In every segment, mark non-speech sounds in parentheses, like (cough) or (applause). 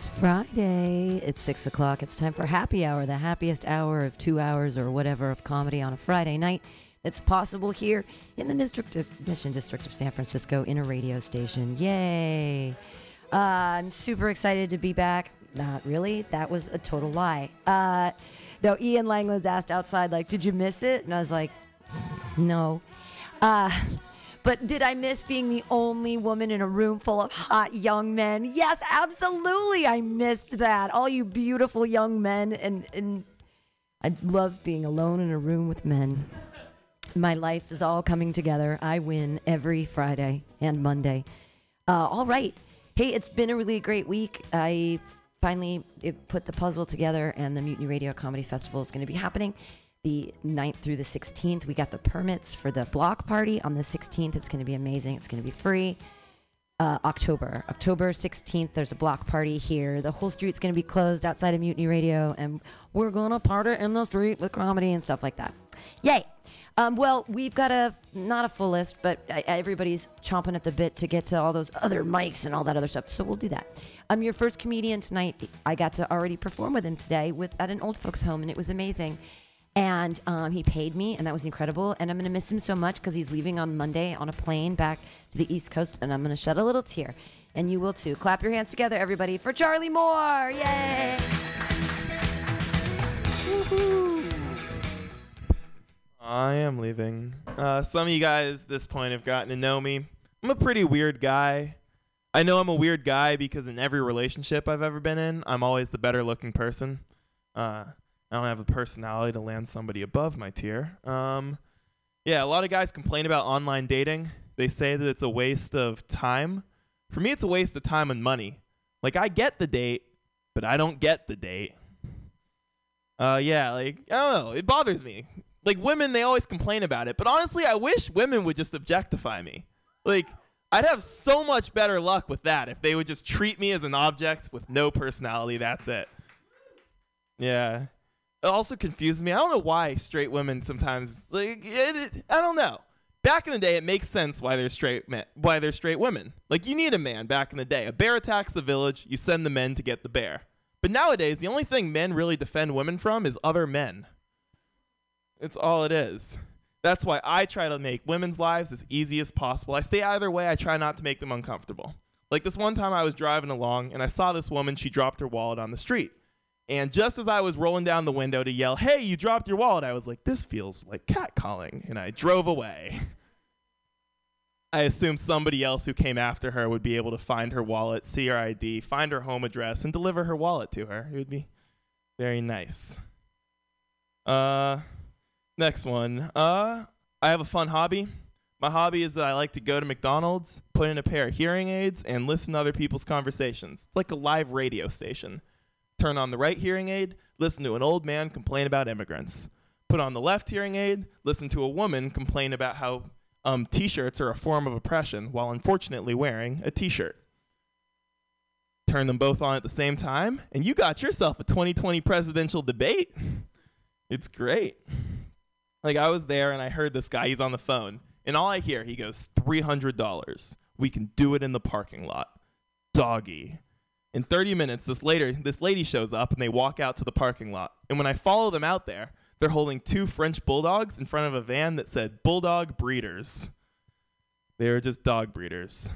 It's Friday. It's six o'clock. It's time for happy hour, the happiest hour of two hours or whatever of comedy on a Friday night that's possible here in the District of, Mission District of San Francisco in a radio station. Yay! Uh, I'm super excited to be back. Not really. That was a total lie. Uh, no, Ian Langlands asked outside, like, did you miss it? And I was like, no. Uh, but did I miss being the only woman in a room full of hot young men? Yes, absolutely. I missed that. All you beautiful young men. And, and I love being alone in a room with men. My life is all coming together. I win every Friday and Monday. Uh, all right. Hey, it's been a really great week. I finally put the puzzle together, and the Mutiny Radio Comedy Festival is going to be happening the 9th through the 16th. We got the permits for the block party on the 16th. It's going to be amazing. It's going to be free. Uh, October, October 16th, there's a block party here. The whole street's going to be closed outside of Mutiny Radio, and we're going to party in the street with comedy and stuff like that. Yay! Um, well, we've got a not a full list, but everybody's chomping at the bit to get to all those other mics and all that other stuff. So we'll do that. I'm your first comedian tonight. I got to already perform with him today with at an old folks home, and it was amazing. And um, he paid me, and that was incredible. And I'm going to miss him so much because he's leaving on Monday on a plane back to the East Coast, and I'm going to shed a little tear. And you will too. Clap your hands together, everybody, for Charlie Moore! Yay! Woohoo! I am leaving. Uh, some of you guys at this point have gotten to know me. I'm a pretty weird guy. I know I'm a weird guy because in every relationship I've ever been in, I'm always the better looking person. Uh, I don't have a personality to land somebody above my tier. Um, yeah, a lot of guys complain about online dating. They say that it's a waste of time. For me, it's a waste of time and money. Like, I get the date, but I don't get the date. Uh, yeah, like, I don't know. It bothers me. Like, women, they always complain about it. But honestly, I wish women would just objectify me. Like, I'd have so much better luck with that if they would just treat me as an object with no personality. That's it. Yeah. It also confuses me. I don't know why straight women sometimes like it, it, I don't know. Back in the day, it makes sense why they're straight men, why they're straight women. Like you need a man back in the day. A bear attacks the village, you send the men to get the bear. But nowadays, the only thing men really defend women from is other men. It's all it is. That's why I try to make women's lives as easy as possible. I stay either way. I try not to make them uncomfortable. Like this one time I was driving along and I saw this woman, she dropped her wallet on the street. And just as I was rolling down the window to yell, hey, you dropped your wallet, I was like, this feels like catcalling. And I drove away. (laughs) I assumed somebody else who came after her would be able to find her wallet, see her ID, find her home address, and deliver her wallet to her. It would be very nice. Uh, next one. Uh, I have a fun hobby. My hobby is that I like to go to McDonald's, put in a pair of hearing aids, and listen to other people's conversations. It's like a live radio station. Turn on the right hearing aid, listen to an old man complain about immigrants. Put on the left hearing aid, listen to a woman complain about how um, t shirts are a form of oppression while unfortunately wearing a t shirt. Turn them both on at the same time, and you got yourself a 2020 presidential debate. It's great. Like, I was there and I heard this guy, he's on the phone, and all I hear, he goes, $300. We can do it in the parking lot. Doggy. In 30 minutes, this later, this lady shows up and they walk out to the parking lot. And when I follow them out there, they're holding two French bulldogs in front of a van that said Bulldog Breeders. They were just dog breeders.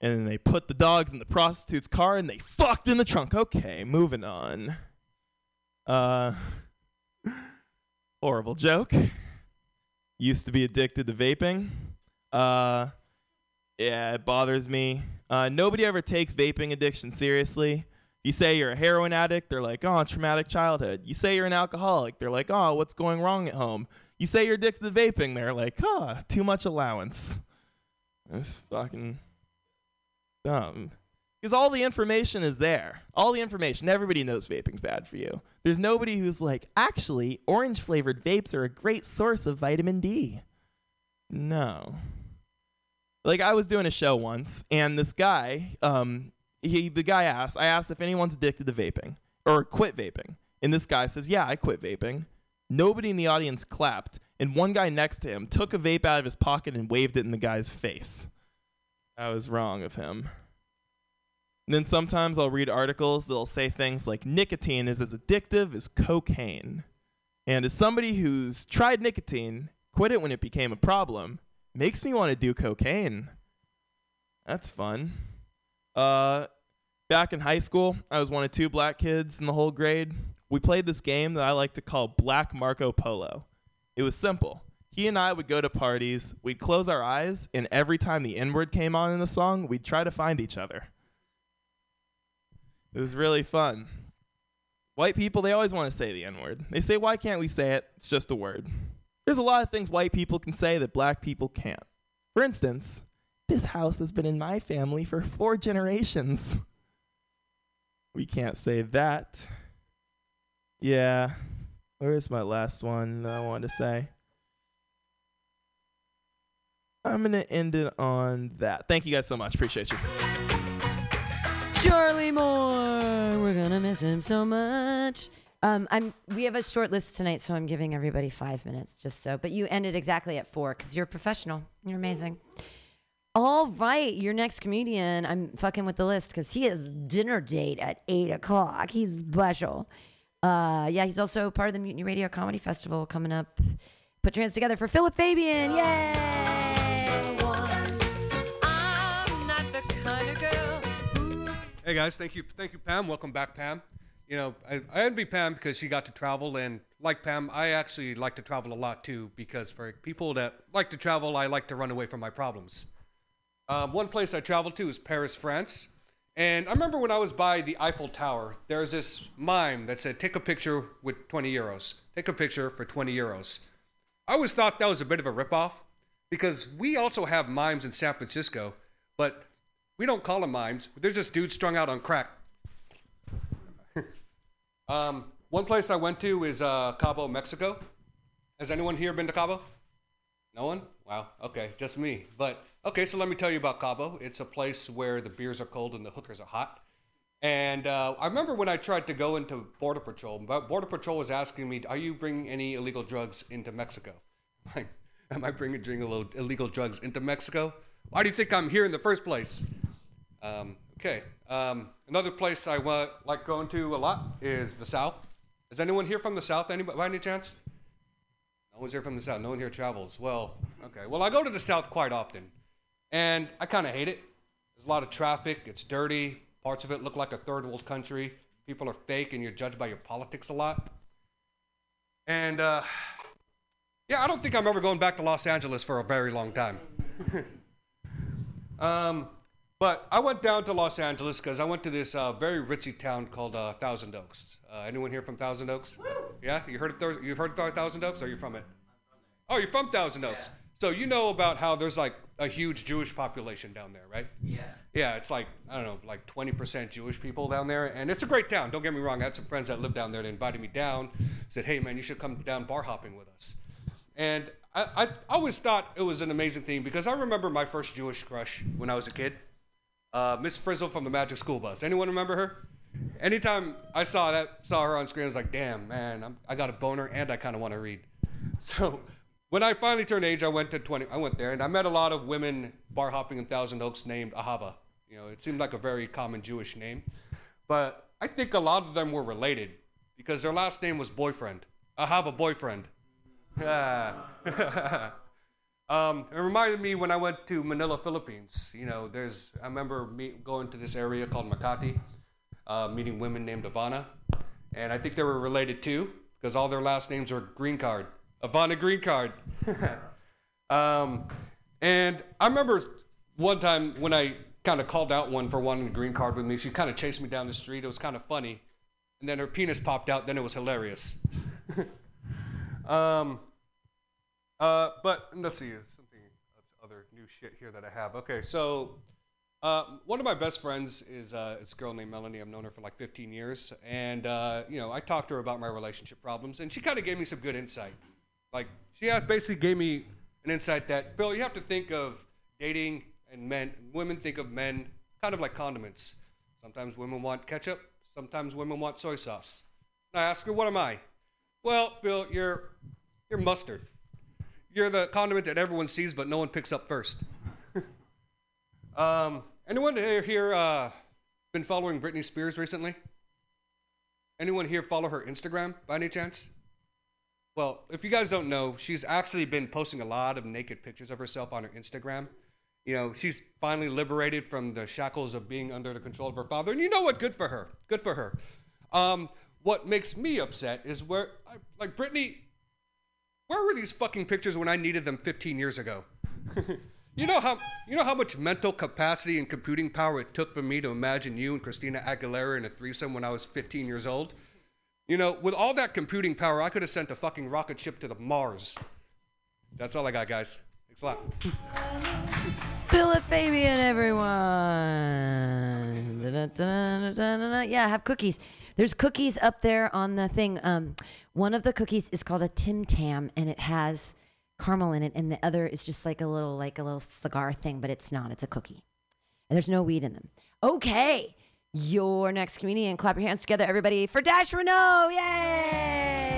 And then they put the dogs in the prostitute's car and they fucked in the trunk. Okay, moving on. Uh, horrible joke. Used to be addicted to vaping. Uh, yeah, it bothers me. Uh, nobody ever takes vaping addiction seriously. You say you're a heroin addict, they're like, oh, traumatic childhood. You say you're an alcoholic, they're like, oh, what's going wrong at home? You say you're addicted to vaping, they're like, oh, too much allowance. It's fucking dumb. Because all the information is there. All the information. Everybody knows vaping's bad for you. There's nobody who's like, actually, orange flavored vapes are a great source of vitamin D. No like I was doing a show once, and this guy, um, he the guy asked, I asked if anyone's addicted to vaping or quit vaping, and this guy says, Yeah, I quit vaping. Nobody in the audience clapped, and one guy next to him took a vape out of his pocket and waved it in the guy's face. I was wrong of him. And then sometimes I'll read articles that'll say things like nicotine is as addictive as cocaine. And as somebody who's tried nicotine, quit it when it became a problem, makes me want to do cocaine. That's fun. Uh, back in high school, I was one of two black kids in the whole grade. We played this game that I like to call Black Marco Polo. It was simple. He and I would go to parties, we'd close our eyes, and every time the N word came on in the song, we'd try to find each other. It was really fun. White people, they always want to say the N word. They say, why can't we say it? It's just a word. There's a lot of things white people can say that black people can't. For instance, this house has been in my family for four generations. We can't say that. Yeah. Where's my last one that I wanted to say? I'm going to end it on that. Thank you guys so much. Appreciate you. Charlie Moore. We're gonna miss him so much. Um, I'm. We have a short list tonight, so I'm giving everybody five minutes, just so. But you ended exactly at four because you're a professional. You're amazing. All right, your next comedian. I'm fucking with the list because he has dinner date at eight o'clock. He's special. Uh, yeah, he's also part of the Mutiny Radio Comedy Festival coming up. Put your hands together for Philip Fabian. Yay! I'm not the kind of girl who Hey guys, thank you, thank you, Pam. Welcome back, Pam. You know, I, I envy Pam because she got to travel, and like Pam, I actually like to travel a lot too. Because for people that like to travel, I like to run away from my problems. Um, one place I traveled to is Paris, France, and I remember when I was by the Eiffel Tower, there's this mime that said, "Take a picture with 20 euros. Take a picture for 20 euros." I always thought that was a bit of a ripoff because we also have mimes in San Francisco, but we don't call them mimes. They're just dudes strung out on crack. Um, one place I went to is uh, Cabo, Mexico. Has anyone here been to Cabo? No one? Wow. Okay, just me. But okay, so let me tell you about Cabo. It's a place where the beers are cold and the hookers are hot. And uh, I remember when I tried to go into Border Patrol, Border Patrol was asking me, "Are you bringing any illegal drugs into Mexico?" (laughs) Like, am I bringing illegal drugs into Mexico? Why do you think I'm here in the first place? Um, okay. Um, another place I like going to a lot is the South. Is anyone here from the South? Anybody, by any chance? No one's here from the South. No one here travels. Well, okay. Well, I go to the South quite often, and I kind of hate it. There's a lot of traffic. It's dirty. Parts of it look like a third world country. People are fake, and you're judged by your politics a lot. And uh, yeah, I don't think I'm ever going back to Los Angeles for a very long time. (laughs) um, but I went down to Los Angeles because I went to this uh, very ritzy town called uh, Thousand Oaks. Uh, anyone here from Thousand Oaks? Yeah, you heard of Thou- you've heard of Thousand Oaks? Or are you from it? Oh, you're from Thousand Oaks. So you know about how there's like a huge Jewish population down there, right? Yeah. Yeah, it's like I don't know, like 20% Jewish people down there, and it's a great town. Don't get me wrong. I had some friends that lived down there. They invited me down. Said, "Hey, man, you should come down bar hopping with us." And I, I always thought it was an amazing thing because I remember my first Jewish crush when I was a kid. Uh, Miss Frizzle from the Magic School Bus. Anyone remember her? Anytime I saw that, saw her on screen, I was like, "Damn, man, I'm, I got a boner, and I kind of want to read." (laughs) So when I finally turned age, I went to 20. I went there, and I met a lot of women bar hopping in Thousand Oaks named Ahava. You know, it seemed like a very common Jewish name, but I think a lot of them were related because their last name was boyfriend. Ahava boyfriend. (laughs) (laughs) um, it reminded me when I went to Manila, Philippines. You know, there's I remember me going to this area called Makati, uh, meeting women named Ivana, and I think they were related too because all their last names were Green Card. Ivana Green Card. (laughs) um, and I remember one time when I kind of called out one for wanting a green card with me. She kind of chased me down the street. It was kind of funny, and then her penis popped out. Then it was hilarious. (laughs) um, uh, but let's see, something other new shit here that I have. Okay, so uh, one of my best friends is uh, this girl named Melanie. I've known her for like 15 years, and uh, you know I talked to her about my relationship problems, and she kind of gave me some good insight. Like she basically gave me an insight that Phil, you have to think of dating and men. Women think of men kind of like condiments. Sometimes women want ketchup. Sometimes women want soy sauce. And I ask her, "What am I?" Well, Phil, you're you're mustard. You're the condiment that everyone sees, but no one picks up first. (laughs) um, anyone here, uh, been following Britney Spears recently? Anyone here follow her Instagram by any chance? Well, if you guys don't know, she's actually been posting a lot of naked pictures of herself on her Instagram. You know, she's finally liberated from the shackles of being under the control of her father. And you know what? Good for her. Good for her. Um, what makes me upset is where, like, Britney, where were these fucking pictures when I needed them 15 years ago? (laughs) you know how you know how much mental capacity and computing power it took for me to imagine you and Christina Aguilera in a threesome when I was 15 years old? You know, with all that computing power, I could have sent a fucking rocket ship to the Mars. That's all I got, guys. Thanks a lot. (laughs) Philip Fabian, everyone. Yeah, have cookies. There's cookies up there on the thing. Um, one of the cookies is called a Tim Tam, and it has caramel in it, and the other is just like a little, like a little cigar thing, but it's not. It's a cookie, and there's no weed in them. Okay, your next comedian. Clap your hands together, everybody, for Dash Renault. Yay!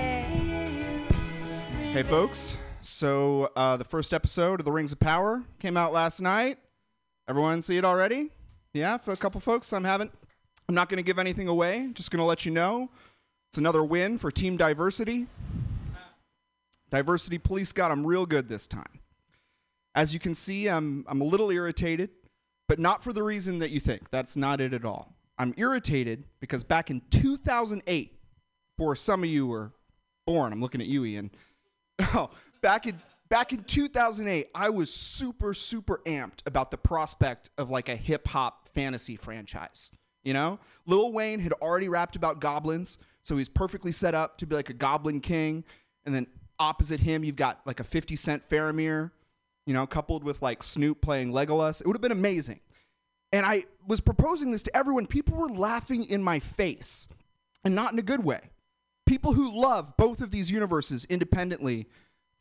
Hey, folks. So, uh, the first episode of The Rings of Power came out last night. Everyone see it already? Yeah, for a couple folks. I'm having. I'm not going to give anything away. Just going to let you know. It's another win for Team Diversity. Diversity Police got them real good this time. As you can see, I'm, I'm a little irritated, but not for the reason that you think. That's not it at all. I'm irritated because back in 2008, before some of you were born, I'm looking at you, Ian. (laughs) Oh, back in back in 2008, I was super super amped about the prospect of like a hip hop fantasy franchise. You know, Lil Wayne had already rapped about goblins, so he's perfectly set up to be like a goblin king. And then opposite him, you've got like a 50 Cent Faramir, you know, coupled with like Snoop playing Legolas. It would have been amazing. And I was proposing this to everyone. People were laughing in my face, and not in a good way. People who love both of these universes independently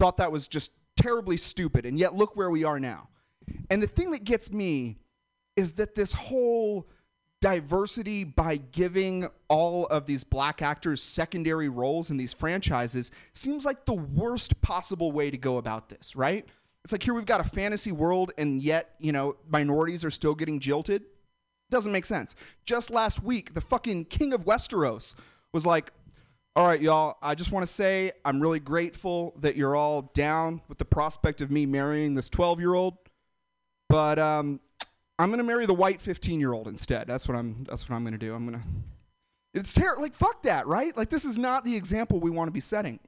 thought that was just terribly stupid. And yet, look where we are now. And the thing that gets me is that this whole diversity by giving all of these black actors secondary roles in these franchises seems like the worst possible way to go about this, right? It's like here we've got a fantasy world and yet, you know, minorities are still getting jilted. Doesn't make sense. Just last week, the fucking king of Westeros was like, all right, y'all, I just want to say I'm really grateful that you're all down with the prospect of me marrying this 12 year old. But um, I'm gonna marry the white 15 year old instead. That's what I'm. That's what I'm gonna do. I'm gonna. It's terrible. Like fuck that, right? Like this is not the example we want to be setting.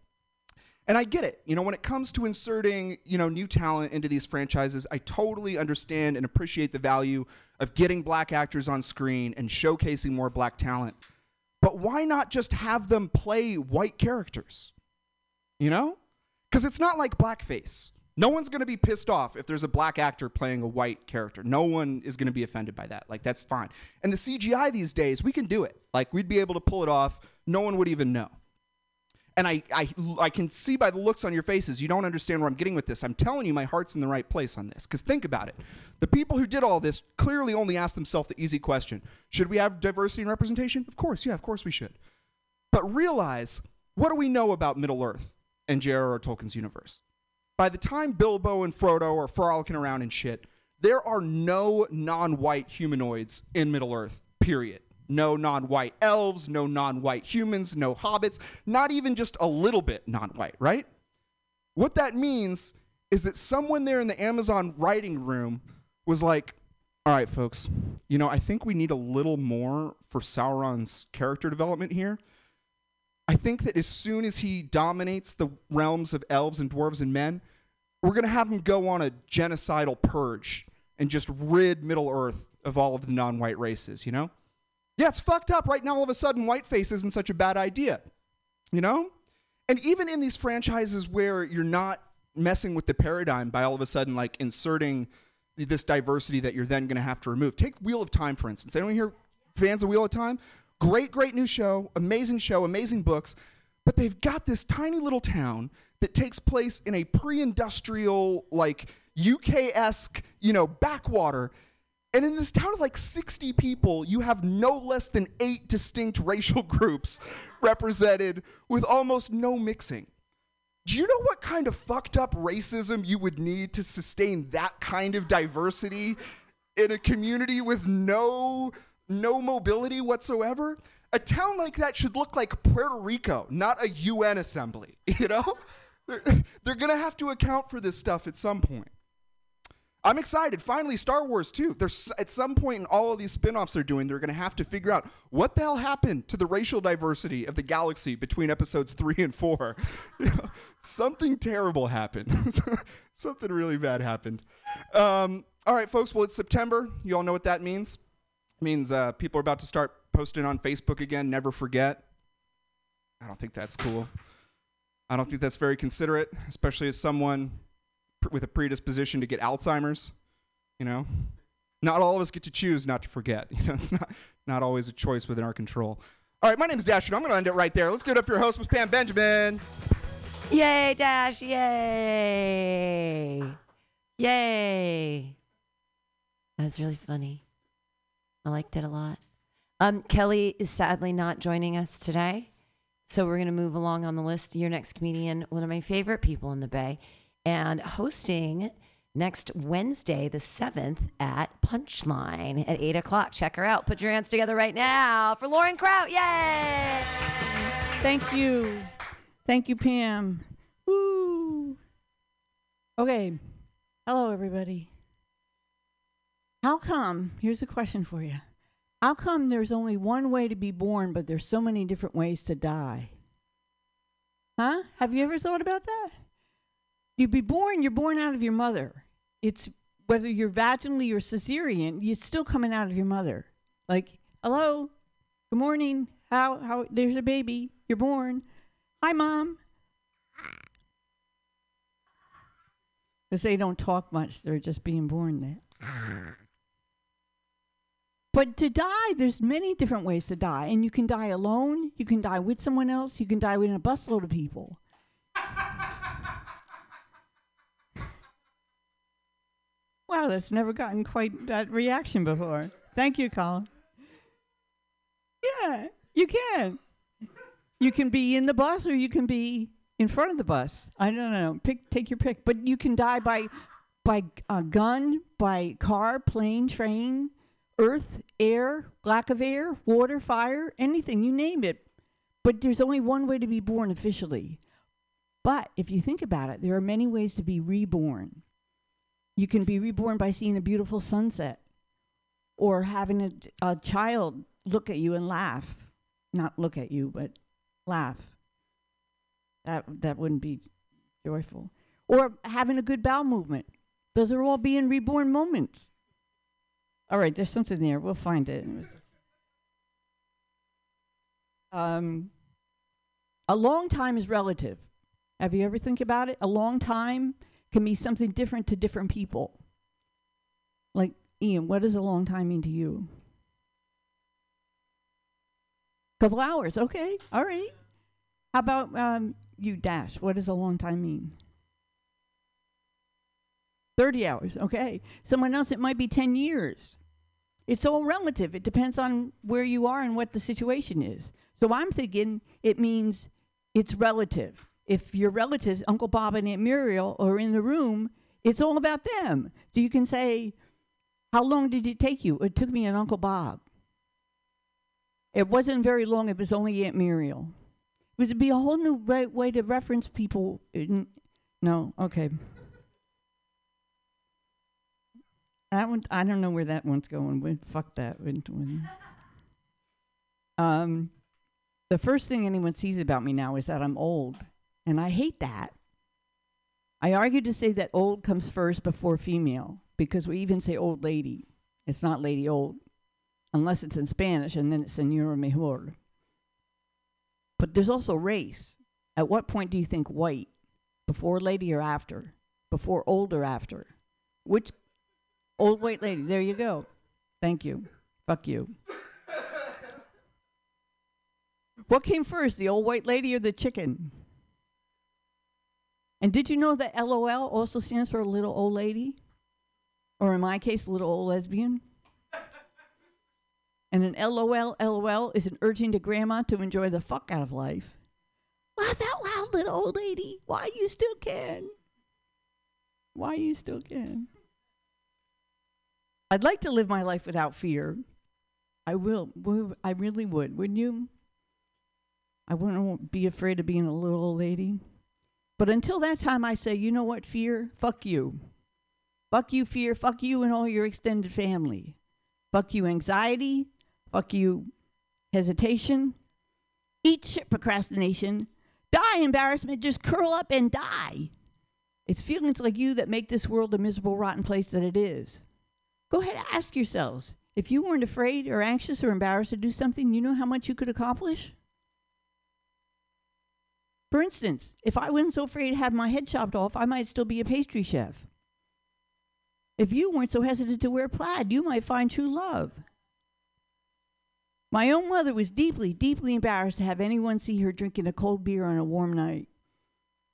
And I get it. You know, when it comes to inserting, you know, new talent into these franchises, I totally understand and appreciate the value of getting black actors on screen and showcasing more black talent. But why not just have them play white characters? You know? Because it's not like blackface. No one's going to be pissed off if there's a black actor playing a white character. No one is going to be offended by that. Like, that's fine. And the CGI these days, we can do it. Like, we'd be able to pull it off. No one would even know. And I, I, I can see by the looks on your faces, you don't understand where I'm getting with this. I'm telling you, my heart's in the right place on this. Because think about it. The people who did all this clearly only asked themselves the easy question Should we have diversity and representation? Of course, yeah, of course we should. But realize what do we know about Middle Earth and J.R.R. Tolkien's universe? By the time Bilbo and Frodo are frolicking around and shit, there are no non white humanoids in Middle Earth, period. No non white elves, no non white humans, no hobbits, not even just a little bit non white, right? What that means is that someone there in the Amazon writing room was like, all right, folks, you know, I think we need a little more for Sauron's character development here. I think that as soon as he dominates the realms of elves and dwarves and men, we're going to have him go on a genocidal purge and just rid Middle Earth of all of the non white races, you know? Yeah, it's fucked up. Right now, all of a sudden, whiteface isn't such a bad idea, you know? And even in these franchises where you're not messing with the paradigm by all of a sudden, like inserting this diversity that you're then going to have to remove. Take Wheel of Time, for instance. Anyone here fans of Wheel of Time? Great, great new show, amazing show, amazing books. But they've got this tiny little town that takes place in a pre-industrial, like UK-esque, you know, backwater. And in this town of like 60 people, you have no less than eight distinct (laughs) racial groups represented with almost no mixing. Do you know what kind of fucked up racism you would need to sustain that kind of diversity in a community with no no mobility whatsoever. A town like that should look like Puerto Rico, not a UN assembly. (laughs) You know, they're, they're gonna have to account for this stuff at some point. I'm excited. Finally, Star Wars too. There's at some point in all of these spin-offs they're doing, they're going to have to figure out what the hell happened to the racial diversity of the galaxy between episodes three and four. (laughs) You know, something terrible happened. (laughs) something really bad happened. Um, all right, folks. Well, it's September. You all know what that means. Means uh, people are about to start posting on Facebook again. Never forget. I don't think that's cool. I don't think that's very considerate, especially as someone pr- with a predisposition to get Alzheimer's. You know, not all of us get to choose not to forget. (laughs) You know, it's not not always a choice within our control. All right, my name is Dasher. I'm going to end it right there. Let's give it up for your host, Miss Pam Benjamin. Yay, Dash! Yay! Yay! That was really funny. I liked it a lot. Um, Kelly is sadly not joining us today, so we're going to move along on the list. Your next comedian, one of my favorite people in the Bay, and hosting next Wednesday, the 7th, at Punchline at 8 o'clock. Check her out. Put your hands together right now for Lauren Kraut. Yay! Thank you. Thank you, Pam. Woo. Okay. Hello, everybody. How come, here's a question for you. How come there's only one way to be born, but there's so many different ways to die? Huh? Have you ever thought about that? You be born, you're born out of your mother. It's whether you're vaginally or cesarean, you're still coming out of your mother. Like, hello, good morning. How how there's a baby. You're born. Hi, mom. Because they don't talk much, they're just being born there. But to die, there's many different ways to die. And you can die alone, you can die with someone else, you can die with a busload of people. (laughs) wow, that's never gotten quite that reaction before. Thank you, Colin. Yeah, you can. You can be in the bus or you can be in front of the bus. I don't know. Pick, take your pick. But you can die by, by a gun, by car, plane, train, earth, air, lack of air, water, fire, anything. You name it. But there's only one way to be born officially. But if you think about it, there are many ways to be reborn. You can be reborn by seeing a beautiful sunset or having a, a child look at you and laugh. Not look at you, but laugh. That that wouldn't be joyful. Or having a good bowel movement. Those are all being reborn moments. All right, there's something there. We'll find it. Um, a long time is relative. Have you ever think about it? A long time can be something different to different people. Like Ian, what does a long time mean to you? Couple hours, okay, all right. How about um, you, Dash? What does a long time mean? 30 hours, okay. Someone else, it might be 10 years. It's all relative. It depends on where you are and what the situation is. So I'm thinking it means it's relative. If your relatives, Uncle Bob and Aunt Muriel, are in the room, it's all about them. So you can say, How long did it take you? It took me and Uncle Bob. It wasn't very long, it was only Aunt Muriel. It would be a whole new way, way to reference people. No, okay. That one, I don't know where that one's going. We, fuck that. Um, the first thing anyone sees about me now is that I'm old, and I hate that. I argue to say that old comes first before female because we even say old lady. It's not lady old, unless it's in Spanish, and then it's senora mejor. But there's also race. At what point do you think white? Before lady or after? Before old or after? Which old white lady? There you go. Thank you. Fuck you. what came first, the old white lady or the chicken? And did you know that LOL also stands for little old lady? Or in my case, little old lesbian? And an LOL, LOL is an urging to grandma to enjoy the fuck out of life. Laugh out loud, little old lady. Why you still can? Why you still can? I'd like to live my life without fear. I will. I really would. Wouldn't you? I wouldn't be afraid of being a little old lady. But until that time, I say, you know what, fear? Fuck you. Fuck you, fear. Fuck you and all your extended family. Fuck you, anxiety. Fuck you, hesitation. Eat shit, procrastination. Die, embarrassment. Just curl up and die. It's feelings like you that make this world a miserable, rotten place that it is. Go ahead and ask yourselves if you weren't afraid or anxious or embarrassed to do something, you know how much you could accomplish? For instance, if I wasn't so afraid to have my head chopped off, I might still be a pastry chef. If you weren't so hesitant to wear plaid, you might find true love. My own mother was deeply, deeply embarrassed to have anyone see her drinking a cold beer on a warm night.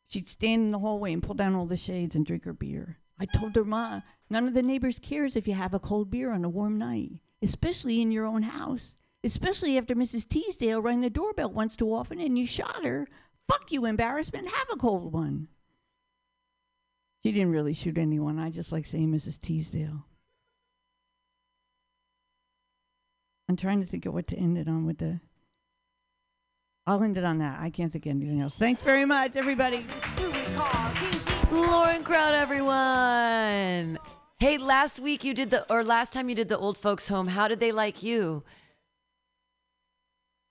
She'd stand in the hallway and pull down all the shades and drink her beer. I told her, Ma, none of the neighbors cares if you have a cold beer on a warm night, especially in your own house. Especially after Mrs. Teasdale rang the doorbell once too often and you shot her. Fuck you, embarrassment. Have a cold one. She didn't really shoot anyone. I just like saying Mrs. Teasdale. I'm trying to think of what to end it on with the. I'll end it on that. I can't think of anything else. Thanks very much, everybody. Lauren Crowd, everyone. Hey, last week you did the, or last time you did the old folks' home. How did they like you?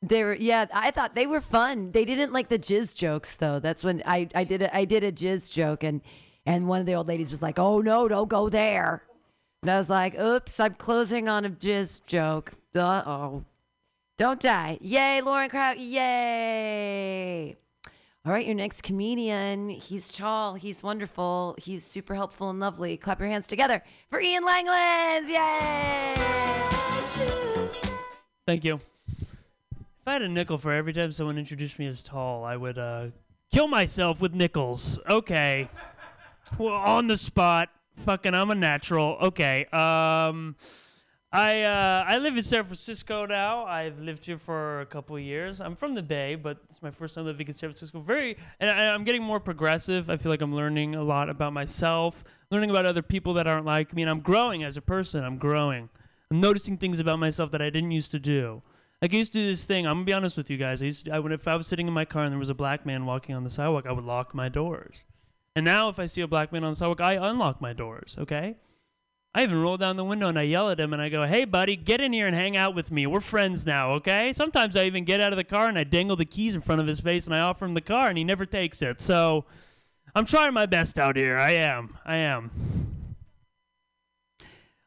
They were, yeah. I thought they were fun. They didn't like the jizz jokes though. That's when I, I did a, I did a jizz joke and, and one of the old ladies was like, "Oh no, don't go there," and I was like, "Oops, I'm closing on a jizz joke. Uh oh, don't die. Yay, Lauren Crowd. Yay." All right, your next comedian. He's tall. He's wonderful. He's super helpful and lovely. Clap your hands together for Ian Langlands. Yay! Thank you. If I had a nickel for every time someone introduced me as tall, I would uh, kill myself with nickels. Okay. Well, on the spot. Fucking, I'm a natural. Okay. Um, I uh, I live in San Francisco now. I've lived here for a couple years. I'm from the Bay, but it's my first time living in San Francisco. Very, and I, I'm getting more progressive. I feel like I'm learning a lot about myself, learning about other people that aren't like me, and I'm growing as a person. I'm growing. I'm noticing things about myself that I didn't used to do. Like I used to do this thing. I'm gonna be honest with you guys. I used to, I would, if I was sitting in my car and there was a black man walking on the sidewalk, I would lock my doors. And now, if I see a black man on the sidewalk, I unlock my doors. Okay. I even roll down the window and I yell at him and I go, "Hey, buddy, get in here and hang out with me. We're friends now, okay?" Sometimes I even get out of the car and I dangle the keys in front of his face and I offer him the car and he never takes it. So, I'm trying my best out here. I am. I am.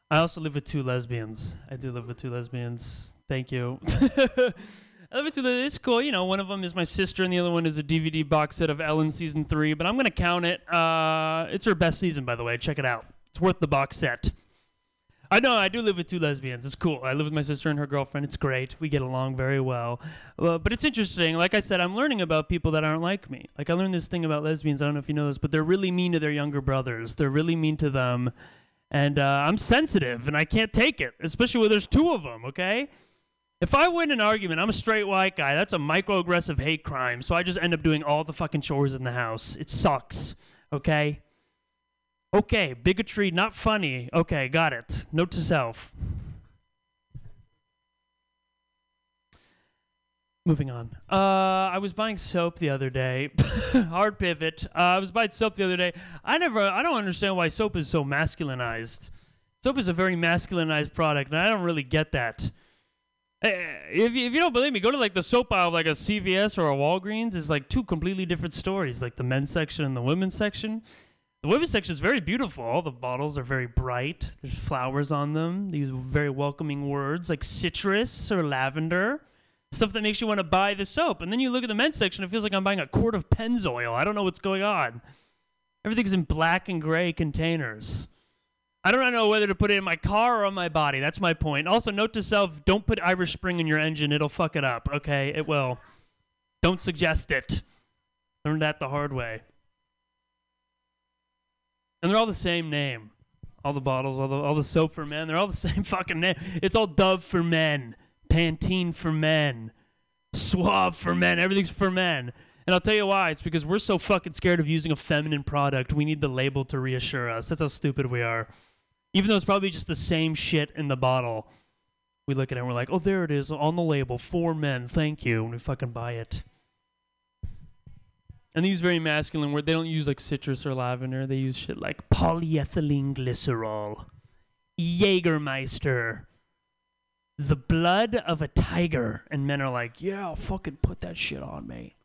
I also live with two lesbians. I do live with two lesbians. Thank you. (laughs) I live with two. lesbians. It's cool. You know, one of them is my sister, and the other one is a DVD box set of Ellen season three. But I'm gonna count it. Uh, it's her best season, by the way. Check it out. It's worth the box set. I know. I do live with two lesbians. It's cool. I live with my sister and her girlfriend. It's great. We get along very well. Uh, but it's interesting. Like I said, I'm learning about people that aren't like me. Like I learned this thing about lesbians. I don't know if you know this, but they're really mean to their younger brothers. They're really mean to them, and uh, I'm sensitive, and I can't take it, especially when there's two of them. Okay. If I win an argument, I'm a straight white guy. That's a microaggressive hate crime. So I just end up doing all the fucking chores in the house. It sucks. Okay? Okay, bigotry, not funny. Okay, got it. Note to self. Moving on. Uh, I was buying soap the other day. (laughs) Hard pivot. Uh, I was buying soap the other day. I never. I don't understand why soap is so masculinized. Soap is a very masculinized product, and I don't really get that. Eh, If you, if you don't believe me, go to like the soap aisle, like a CVS or a Walgreens. It's like two completely different stories, like the men's section and the women's section. The women's section is very beautiful. The bottles are very bright. There's flowers on them. These very welcoming words like citrus or lavender. Stuff that makes you want to buy the soap. And then you look at the men's section, it feels like I'm buying a quart of Pennzoil. I don't know what's going on. Everything's in black and gray containers. I don't know whether to put it in my car or on my body. That's my point. Also, note to self: don't put Irish Spring in your engine. It'll fuck it up. Okay, it will. Don't suggest it. Learned that the hard way. And they're all the same name. All the bottles, all the all the soap for men, they're all the (laughs) same fucking name. It's all Dove for men, Pantene for men, Suave for men. Everything's for men. And I'll tell you why. It's because we're so fucking scared of using a feminine product. We need the label to reassure us. That's how stupid we are. Even though it's probably just the same shit in the bottle. We look at it and we're like, oh, there it is on the label, for men, thank you, and we fucking buy it. And they use very masculine word. They don't use like citrus or lavender. They use shit like polyethylene glycerol, Jägermeister, the blood of a tiger. And men are like, yeah, I'll fucking put that shit on me.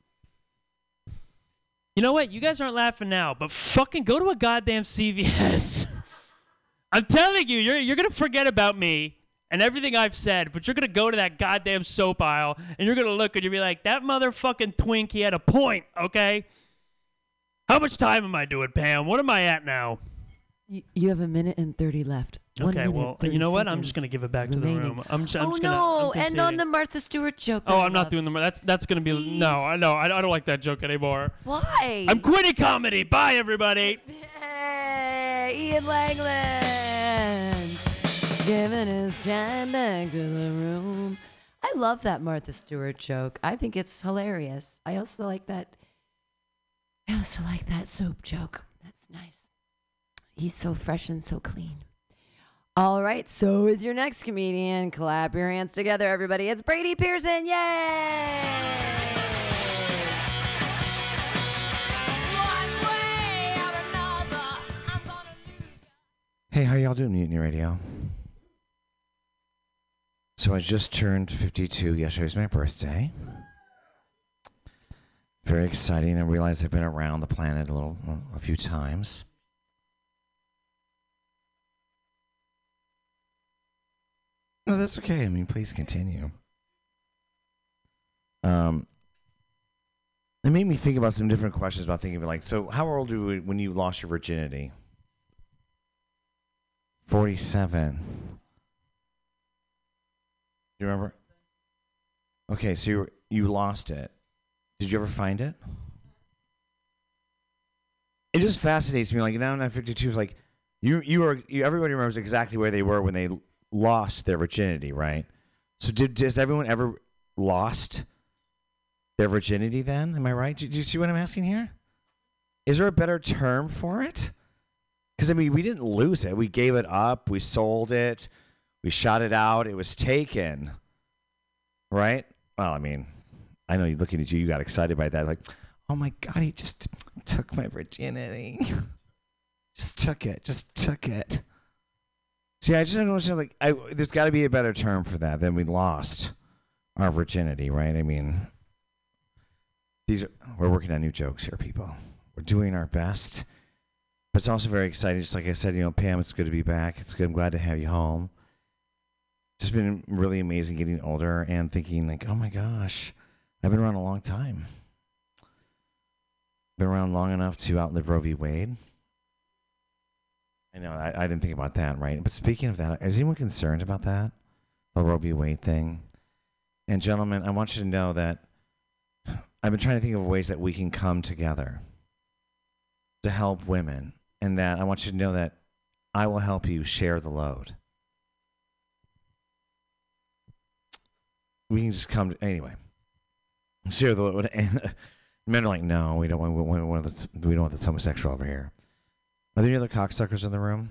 You know what? You guys aren't laughing now, but fucking go to a goddamn CVS. (laughs) I'm telling you, you're you're gonna forget about me and everything I've said, but you're gonna go to that goddamn soap aisle and you're gonna look and you'll be like, that motherfucking twink, he had a point, okay? How much time am I doing, Pam? What am I at now? You, you have a minute and 30 left. One okay, minute, well, 30 you know what? I'm just gonna give it back to the room. I'm just, I'm oh just gonna. no! I'm End on the Martha Stewart joke. Oh, I'm not doing the. Martha that's that's gonna be. No, I know. I, I don't like that joke anymore. Why? I'm quitting comedy. Bye, everybody. Hey, Ian Langland, giving his time back to the room. I love that Martha Stewart joke. I think it's hilarious. I also like that. I also like that soap joke. That's nice. He's so fresh and so clean. All right, so is your next comedian. Clap your hands together, everybody. It's Brady Pearson. Yay! Hey, how y'all doing, Mutiny Radio? So I just turned 52. Yesterday was my birthday. Very exciting. I realize I've been around the planet a little, a few times. No, that's okay. I mean, please continue. Um, it made me think about some different questions about thinking of like, so how old were you when you lost your virginity? 47. You remember? Okay, so you you lost it. Did you ever find it? It just fascinates me. Like now, I'm 52. Is like you you are you, everybody remembers exactly where they were when they lost their virginity, right? So did has everyone ever lost their virginity? Then am I right? Do, do you see what I'm asking here? Is there a better term for it? Because I mean, we didn't lose it. We gave it up. We sold it. We shot it out. It was taken. Right? Well, I mean, I know you're looking at you. You got excited by that. Like, oh my god, he just took my virginity. (laughs) just took it. Just took it. See, I just don't understand. Like, I, there's got to be a better term for that than we lost our virginity, right? I mean, these are we're working on new jokes here, people. We're doing our best. But it's also very exciting. Just like I said, you know, Pam, it's good to be back. It's good. I'm glad to have you home. Just been really amazing getting older and thinking like, oh my gosh, I've been around a long time. Been around long enough to outlive Roe v. Wade. I know I, I didn't think about that, right? But speaking of that, is anyone concerned about that, the Roe v. Wade thing? And gentlemen, I want you to know that I've been trying to think of ways that we can come together to help women, and that I want you to know that I will help you share the load. We can just come to, anyway. Share the load. (laughs) And men are like, no, we don't want, we, want, this, we don't want this homosexual over here. Are there any other cocksuckers in the room?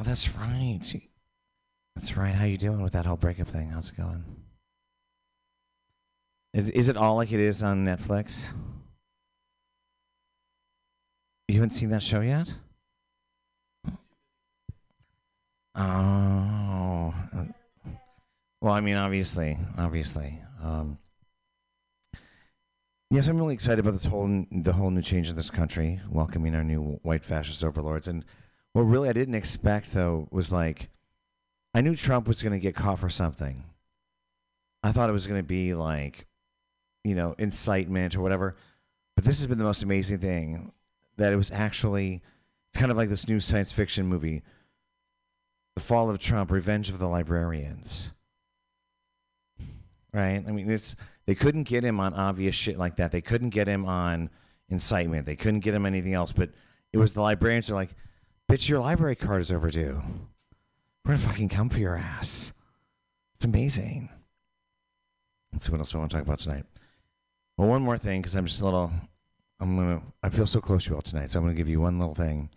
Oh, that's right. That's right. How you doing with that whole breakup thing? How's it going? Is is it all like it is on Netflix? You haven't seen that show yet? Oh. Well, I mean, obviously, obviously. Um, yes, I'm really excited about this whole the whole new change in this country, welcoming our new white fascist overlords. And what really I didn't expect though was like, I knew Trump was going to get caught for something. I thought it was going to be like, you know, incitement or whatever. But this has been the most amazing thing that it was actually it's kind of like this new science fiction movie the fall of trump revenge of the librarians right i mean it's they couldn't get him on obvious shit like that they couldn't get him on incitement they couldn't get him anything else but it was the librarians are like bitch your library card is overdue we're gonna fucking come for your ass it's amazing let's see what else i want to talk about tonight well one more thing because i'm just a little I'm gonna. I feel so close to you all tonight, so I'm gonna give you one little thing,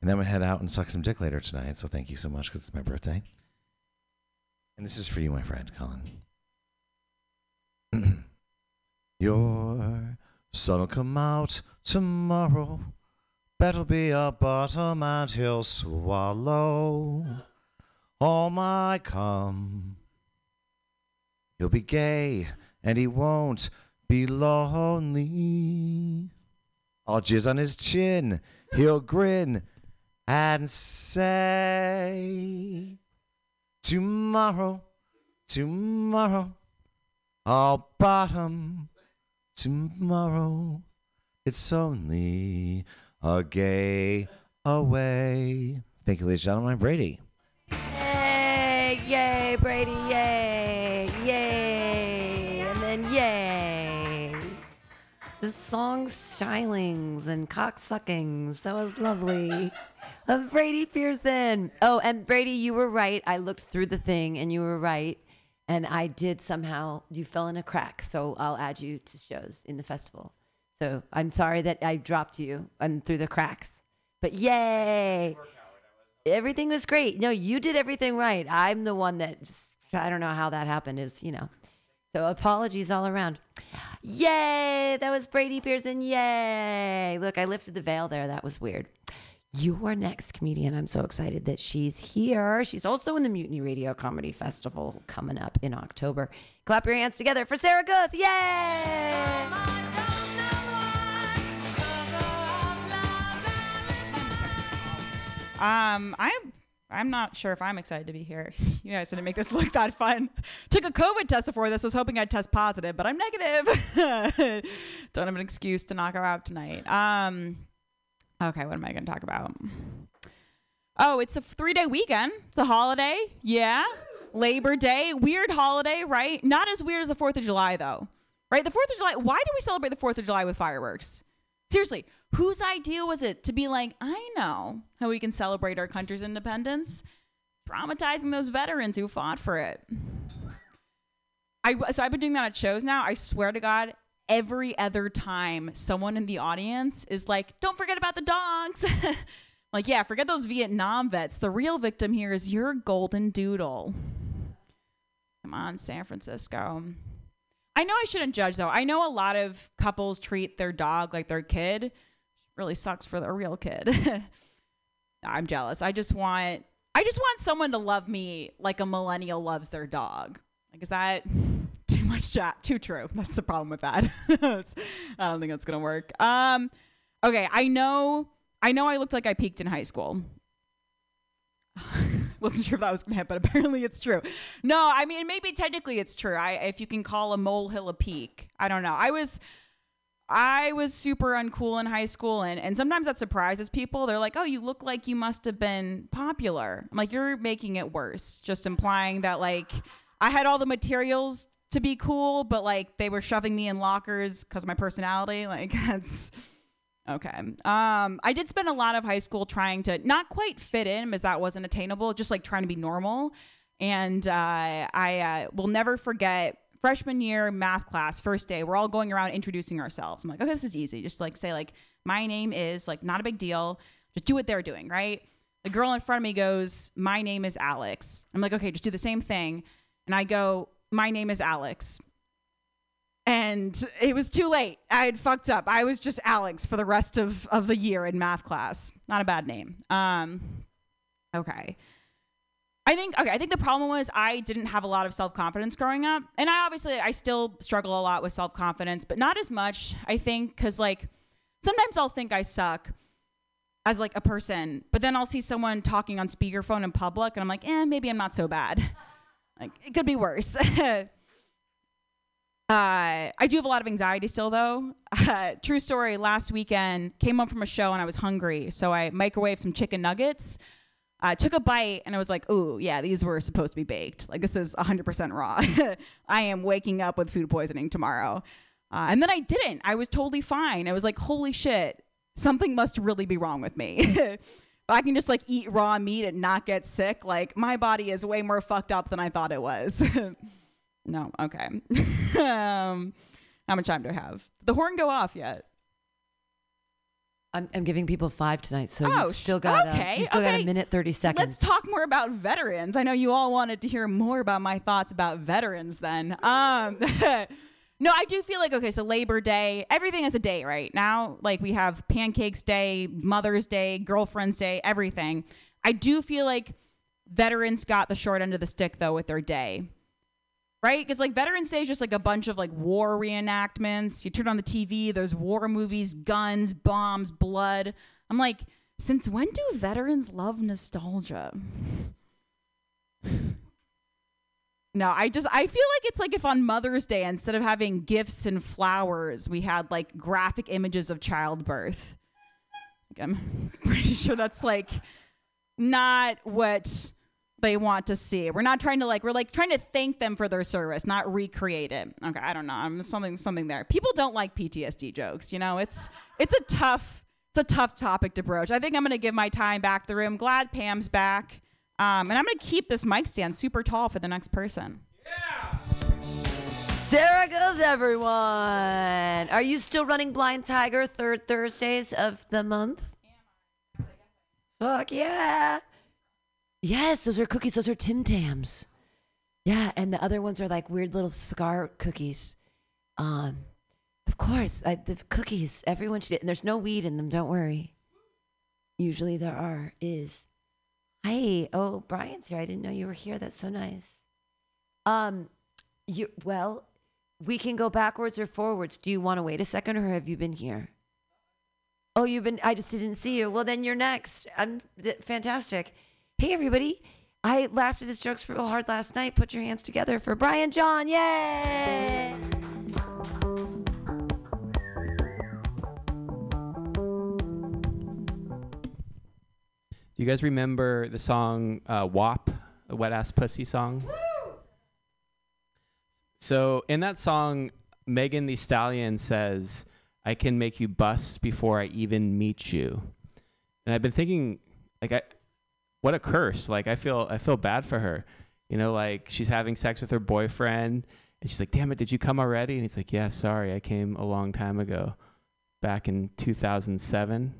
and then I'm gonna head out and suck some dick later tonight. So thank you so much because it's my birthday. And this is for you, my friend, Colin. Your sun'll come out tomorrow. Bet'll be a bottom and he'll swallow all my cum. He'll be gay and he won't be lonely. I'll jizz on his chin. He'll grin and say, Tomorrow, tomorrow, I'll bottom. Tomorrow, it's only a gay away. Thank you, ladies and gentlemen. Brady. Yay, yay, Brady, yay, yay, and then yay. The song stylings and cocksuckings. That was lovely. Of Brady Pearson. Oh, and Brady, you were right. I looked through the thing and you were right. And I did somehow, you fell in a crack. So I'll add you to shows in the festival. So I'm sorry that I dropped you and through the cracks. But yay. Everything was great. No, you did everything right. I'm the one that just, I don't know how that happened. Is you know, so apologies all around. Yay! That was Brady Pearson. Yay! Look, I lifted the veil there. That was weird. You are next comedian. I'm so excited that she's here. She's also in the Mutiny Radio Comedy Festival coming up in October. Clap your hands together for Sarah Guth. Yay! Um, I'm I'm not sure if I'm excited to be here. (laughs) You guys didn't make this look that fun. Took a COVID test before this. Was hoping I'd test positive, but I'm negative. (laughs) Don't have an excuse to knock her out tonight. Um, okay, what am I going to talk about? Oh, it's a three day weekend. It's a holiday. Yeah. Labor Day. Weird holiday, right? Not as weird as the 4th of July, though. Right? The 4th of July. Why do we celebrate the 4th of July with fireworks? Seriously, whose idea was it to be like, I know how we can celebrate our country's independence? Traumatizing those veterans who fought for it. I, so I've been doing that at shows now. I swear to God, every other time someone in the audience is like, don't forget about the dogs. (laughs) like, yeah, forget those Vietnam vets. The real victim here is your golden doodle. Come on, San Francisco. I know I shouldn't judge though. I know a lot of couples treat their dog like their kid. Really sucks for the real kid. (laughs) I'm jealous. I just want I just want someone to love me like a millennial loves their dog. Like is that much (laughs) chat? Too true. (laughs) That's the problem with that. (laughs) I don't think that's gonna work. Um okay, I know I know I looked like I peaked in high school. wasn't sure if that was gonna hit, but apparently it's true. No, I mean maybe technically it's true. I if you can call a molehill a peak. I don't know. I was I was super uncool in high school and, and sometimes that surprises people. They're like, Oh, you look like you must have been popular. I'm like, you're making it worse. Just implying that like I had all the materials to be cool, but like they were shoving me in lockers because my personality. Like (laughs) that's Okay. Um, I did spend a lot of high school trying to not quite fit in because that wasn't attainable, just like trying to be normal. And uh, I uh, will never forget freshman year math class, first day. We're all going around introducing ourselves. I'm like, okay, this is easy. Just like say like my name is like not a big deal. Just do what they're doing, right? The girl in front of me goes, my name is Alex. I'm like, okay, just do the same thing. And I go, my name is Alex and it was too late. I had fucked up. I was just Alex for the rest of, of the year in math class. Not a bad name. Um, okay. I think okay. I think the problem was I didn't have a lot of self confidence growing up, and I obviously I still struggle a lot with self confidence, but not as much. I think because like sometimes I'll think I suck as like a person, but then I'll see someone talking on speakerphone in public, and I'm like, eh, maybe I'm not so bad. Like it could be worse. (laughs) Uh, I do have a lot of anxiety still, though. Uh, true story. Last weekend, came home from a show and I was hungry, so I microwaved some chicken nuggets. I took a bite and I was like, "Ooh, yeah, these were supposed to be baked. Like this is 100% raw. (laughs) I am waking up with food poisoning tomorrow." Uh, and then I didn't. I was totally fine. I was like, "Holy shit, something must really be wrong with me." (laughs) I can just like eat raw meat and not get sick, like my body is way more fucked up than I thought it was. (laughs) No, okay. um, how much time do I have? Did the horn go off yet? I'm, I'm giving people five tonight, so Oh, you've still got okay, a, you still got okay. a minute thirty seconds. Let's talk more about veterans. I know you all wanted to hear more about my thoughts about veterans then. Um (laughs) No, I do feel like okay, so Labor Day, everything is a day right now. Like we have Pancakes Day, Mother's Day, Girlfriend's Day, everything. I do feel like veterans got the short end of the stick though with their day. Right? Because like Veterans Day is just like a bunch of like war reenactments. You turn on the TV, there's war movies, guns, bombs, blood. I'm like, since when do veterans love nostalgia? No, I just I feel like it's like if on Mother's Day instead of having gifts and flowers, we had like graphic images of childbirth. I'm (laughs) pretty sure that's like not what they want to see. We're not trying to like we're like trying to thank them for their service, not recreate it. Okay, I don't know. I'm something something there. People don't like PTSD jokes, you know. It's it's a tough it's a tough topic to broach. I think I'm going to give my time back to the room. Glad Pam's back. Um, and I'm going to keep this mic stand super tall for the next person. Yeah. Sarah Guth, everyone. Are you still running Blind Tiger third Thursdays of the month? Fuck yeah. Yes, those are cookies. Those are Tim Tams. Yeah, and the other ones are like weird little cigar cookies. Um, of course, I, the cookies. Everyone should. And there's no weed in them. Don't worry. Usually there are. Is. Hi. Oh, Brian's here. I didn't know you were here. That's so nice. Um, you well, we can go backwards or forwards. Do you want to wait a second, or have you been here? Oh, you've been. I just didn't see you. Well, then you're next. I'm th- fantastic. Hey, everybody. I laughed at his jokes real hard last night. Put your hands together for Brian John. Yay! You guys remember the song uh, WAP, the Wet Ass Pussy song? So in that song, Megan Thee Stallion says, I can make you bust before I even meet you. And I've been thinking, like, I, what a curse. Like, I feel, I feel bad for her. You know, like she's having sex with her boyfriend, and she's like, "Damn it, did you come already?" And he's like, "Yeah, sorry, I came a long time ago, back in 2007."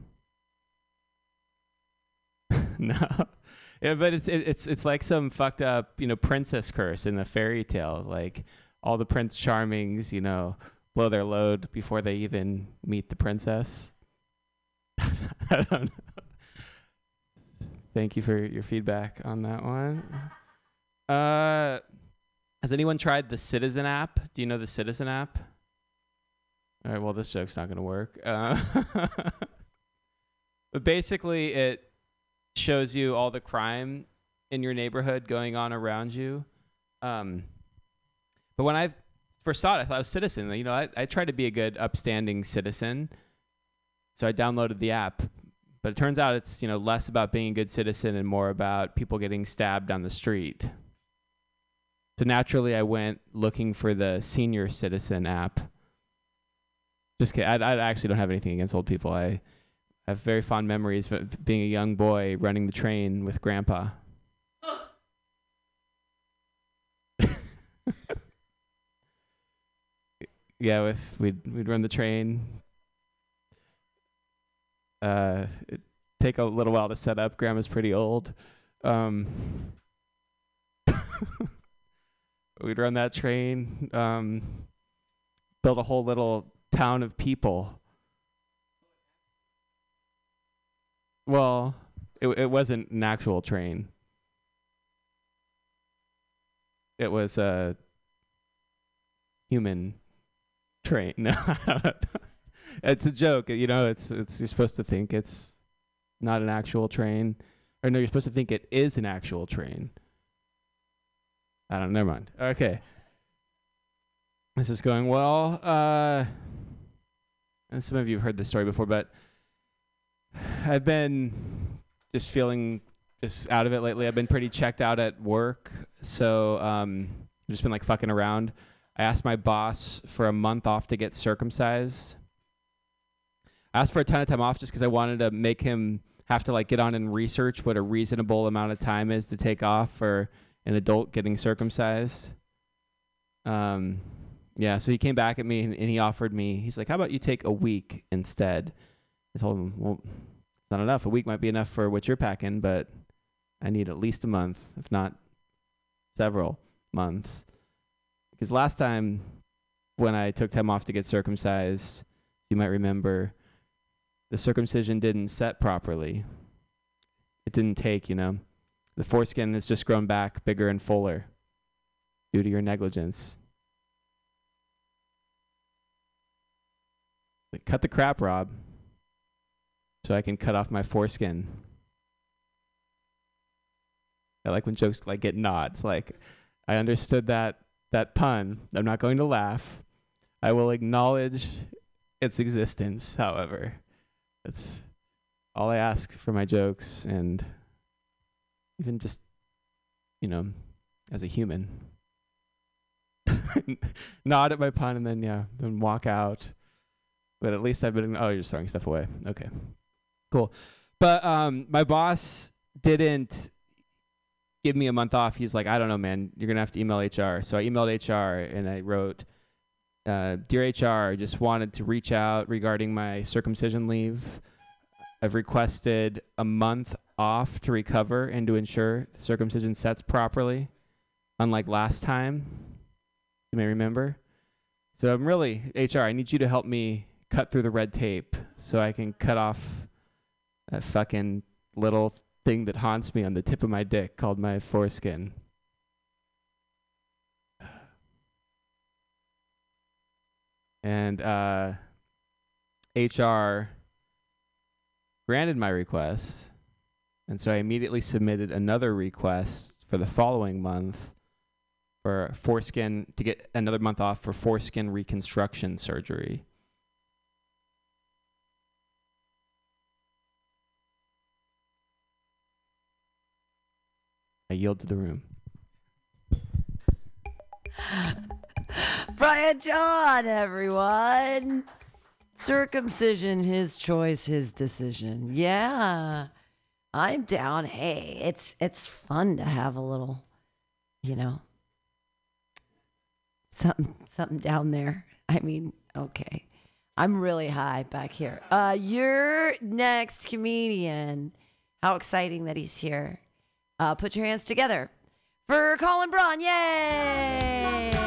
(laughs) no. Yeah, but it's it, it's it's like some fucked up, you know, princess curse in a fairy tale. Like all the Prince Charmings, you know, blow their load before they even meet the princess. (laughs) I don't know. Thank you for your feedback on that one. Uh, has anyone tried the Citizen app? Do you know the Citizen app? All right, well, this joke's not going to work. Uh, (laughs) but basically, it shows you all the crime in your neighborhood going on around you. Um, but when I first saw it, I thought I was citizen. You know, I, I try to be a good, upstanding citizen. So I downloaded the app. But it turns out it's, you know, less about being a good citizen and more about people getting stabbed on the street. So naturally, I went looking for the senior citizen app. Just kidding. I, I actually don't have anything against old people. I have very fond memories of being a young boy running the train with grandpa. (laughs) yeah, with we'd we'd run the train. Uh, take a little while to set up. Grandma's pretty old. Um, (laughs) we'd run that train. Um, build a whole little town of people. Well, it it wasn't an actual train. It was a human train. (laughs) No, it's a joke. You know, it's it's you're supposed to think it's not an actual train, or no, you're supposed to think it is an actual train. I don't. Never mind. Okay. This is going well. Uh, and some of you have heard this story before, but I've been just feeling just out of it lately. I've been pretty checked out at work, so um, I've just been like fucking around. I asked my boss for a month off to get circumcised. I asked for a ton of time off just because I wanted to make him have to like get on and research what a reasonable amount of time is to take off for an adult getting circumcised. Um, yeah, so he came back at me and, and he offered me. He's like, "How about you take a week instead?" I told him, well, it's not enough. A week might be enough for what you're packing, but I need at least a month, if not several months. Because last time when I took time off to get circumcised, you might remember the circumcision didn't set properly. It didn't take, you know. The foreskin has just grown back bigger and fuller due to your negligence. Cut the crap, Rob, so I can cut off my foreskin. I like when jokes like get nods. Like, I understood that that pun. I'm not going to laugh. I will acknowledge its existence. However, that's all I ask for my jokes, and even just, you know, as a human, (laughs) nod at my pun, and then yeah, then walk out. But at least I've been. Oh, you're throwing stuff away. Okay, cool. But um, my boss didn't give me a month off. He's like, I don't know, man. You're gonna have to email HR. So I emailed HR and I wrote, uh, "Dear HR, I just wanted to reach out regarding my circumcision leave. I've requested a month off to recover and to ensure the circumcision sets properly, unlike last time. You may remember. So I'm really HR. I need you to help me cut through the red tape so I can cut off that fucking little thing that haunts me on the tip of my dick called my foreskin. And uh, HR granted my request. And so I immediately submitted another request for the following month for foreskin to get another month off for foreskin reconstruction surgery. I yield to the room. (laughs) Brian John, everyone. Circumcision, his choice, his decision. Yeah. I'm down. Hey, it's it's fun to have a little, you know, something something down there. I mean, okay. I'm really high back here. Uh your next comedian. How exciting that he's here. Uh put your hands together for Colin Braun. Yay!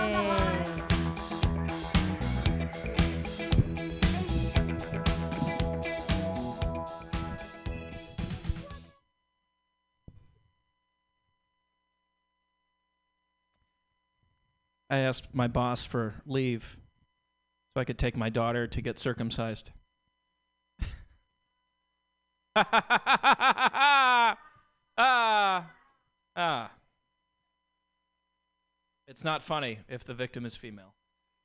I asked my boss for leave so I could take my daughter to get circumcised. (laughs) ah, ah. It's not funny if the victim is female.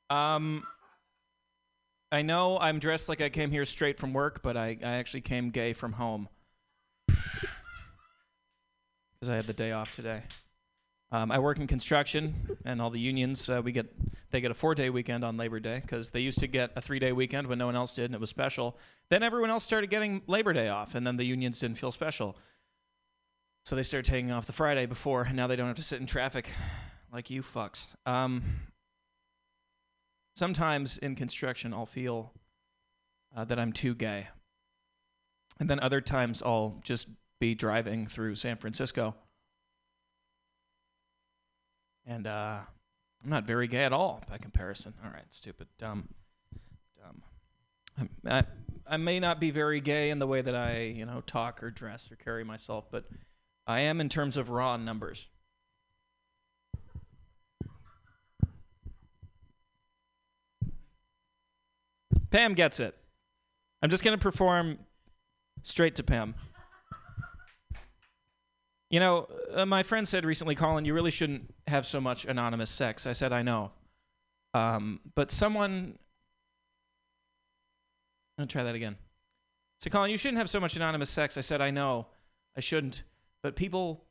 Um, I know I'm dressed like I came here straight from work, but I, I actually came gay from home because I had the day off today. Um, I work in construction, and all the unions uh, we get they get a four day weekend on Labor Day because they used to get a three day weekend when no one else did, and it was special. Then everyone else started getting Labor Day off, and then the unions didn't feel special, so they started taking off the Friday before, and now they don't have to sit in traffic like you fucks. Um, sometimes in construction, I'll feel uh, that I'm too gay, and then other times I'll just be driving through San Francisco and uh, I'm not very gay at all by comparison. All right, stupid, dumb, dumb. I'm, I, I may not be very gay in the way that I, you know, talk or dress or carry myself, but I am in terms of raw numbers. Pam gets it. I'm just going to perform straight to Pam. You know, uh, my friend said recently, Colin, you really shouldn't have so much anonymous sex. I said, I know. Um, but someone. I'll try that again. So, Colin, you shouldn't have so much anonymous sex. I said, I know. I shouldn't. But people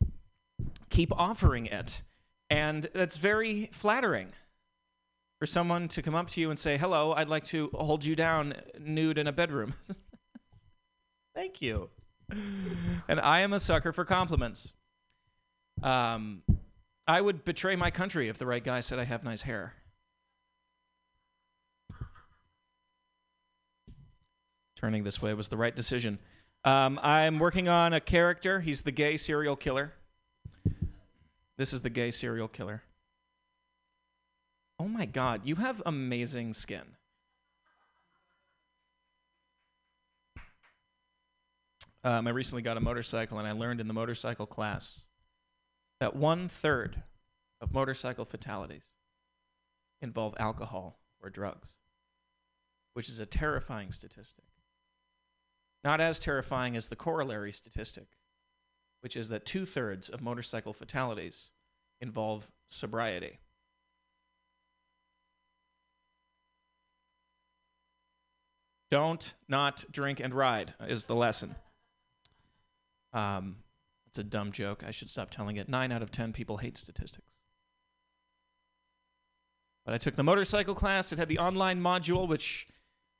keep offering it. And that's very flattering for someone to come up to you and say, Hello, I'd like to hold you down nude in a bedroom. (laughs) Thank you. And I am a sucker for compliments. Um, I would betray my country if the right guy said I have nice hair. turning this way was the right decision. Um, I'm working on a character. He's the gay serial killer. This is the gay serial killer. Oh my god, you have amazing skin. Um, I recently got a motorcycle, and I learned in the motorcycle class that one third of motorcycle fatalities involve alcohol or drugs, which is a terrifying statistic. Not as terrifying as the corollary statistic, which is that two thirds of motorcycle fatalities involve sobriety. Don't not drink and ride is the lesson. Um, it's a dumb joke. I should stop telling it. Nine out of ten people hate statistics. But I took the motorcycle class. It had the online module, which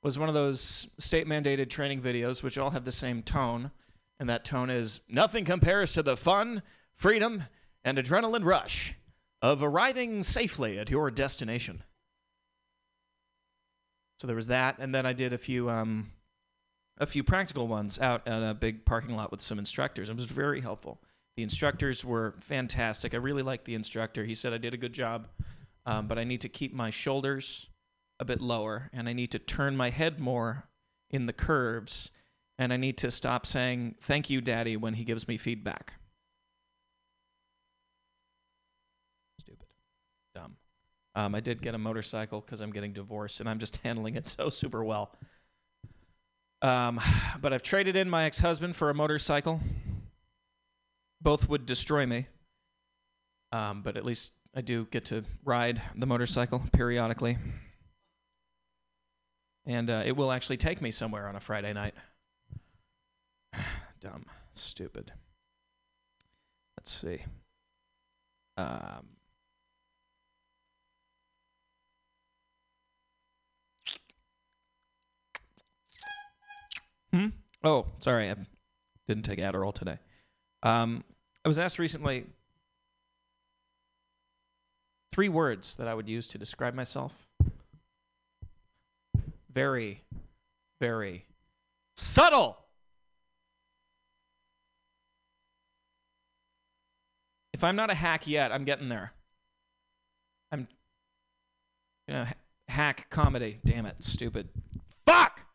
was one of those state mandated training videos, which all have the same tone. And that tone is nothing compares to the fun, freedom, and adrenaline rush of arriving safely at your destination. So there was that, and then I did a few um, a few practical ones out at a big parking lot with some instructors. It was very helpful. The instructors were fantastic. I really liked the instructor. He said I did a good job, um, but I need to keep my shoulders a bit lower, and I need to turn my head more in the curves, and I need to stop saying "Thank you, Daddy" when he gives me feedback. Stupid, dumb. Um, I did get a motorcycle because I'm getting divorced, and I'm just (laughs) handling it so super well. Um, but I've traded in my ex husband for a motorcycle. Both would destroy me. Um, but at least I do get to ride the motorcycle periodically. And uh, it will actually take me somewhere on a Friday night. (sighs) Dumb. Stupid. Let's see. Um, Hmm? Oh, sorry, I didn't take Adderall today. Um, I was asked recently three words that I would use to describe myself. Very, very subtle. If I'm not a hack yet, I'm getting there. I'm, you know, ha- hack comedy. Damn it, stupid. Fuck!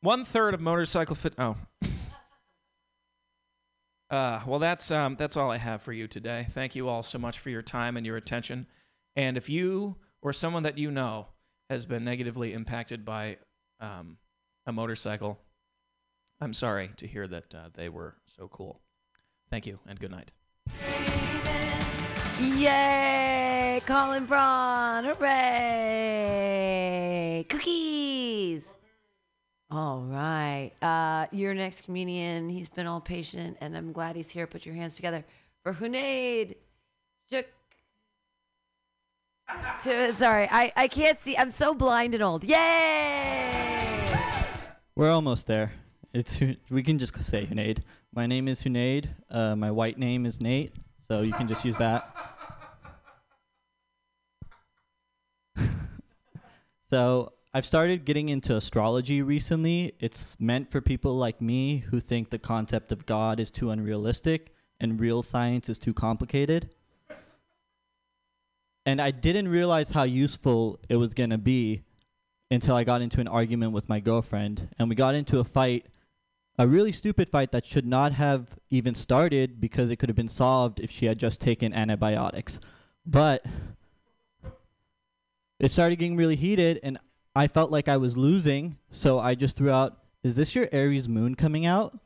One third of motorcycle fit. Oh. (laughs) Uh, well, that's um, that's all I have for you today. Thank you all so much for your time and your attention. And if you or someone that you know has been negatively impacted by um, a motorcycle, I'm sorry to hear that uh, they were so cool. Thank you and good night. Yay! Colin Braun! Hooray! Cookies! All right. Uh, your next comedian, he's been all patient, and I'm glad he's here. Put your hands together for Hunaid. Sorry, I, I can't see. I'm so blind and old. Yay! We're almost there. It's we can just say Hunaid. My name is Hunaid. Uh, my white name is Nate, so you can just use that. (laughs) so I've started getting into astrology recently. It's meant for people like me who think the concept of God is too unrealistic and real science is too complicated. And I didn't realize how useful it was going to be until I got into an argument with my girlfriend. And we got into a fight, a really stupid fight that should not have even started because it could have been solved if she had just taken antibiotics. But it started getting really heated, and I felt like I was losing. So I just threw out, Is this your Aries moon coming out?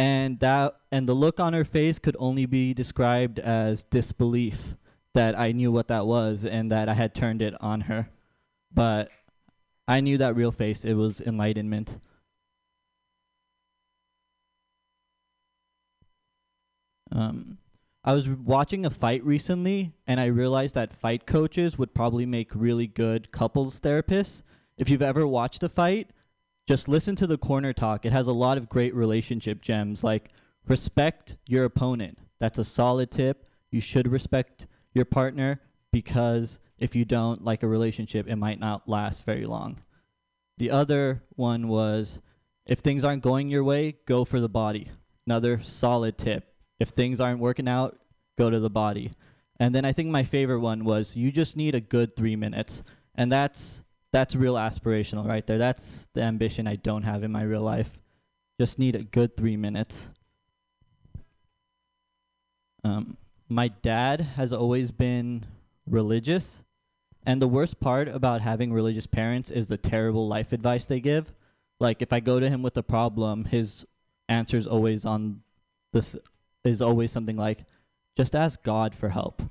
And that and the look on her face could only be described as disbelief that I knew what that was and that I had turned it on her. But I knew that real face. It was enlightenment. Um, I was watching a fight recently, and I realized that fight coaches would probably make really good couples therapists. If you've ever watched a fight, just listen to the corner talk. It has a lot of great relationship gems like respect your opponent. That's a solid tip. You should respect your partner because If you don't like a relationship, it might not last very long. The other one was if things aren't going your way, go for the body. Another solid tip. If things aren't working out, go to the body. And then I think my favorite one was you just need a good 3 minutes. And that's that's real aspirational right there. That's the ambition I don't have in my real life. Just need a good 3 minutes. Um, my dad has always been religious, and the worst part about having religious parents is the terrible life advice they give. Like if I go to him with a problem, his answer is always on this is always something like, "Just ask God for help."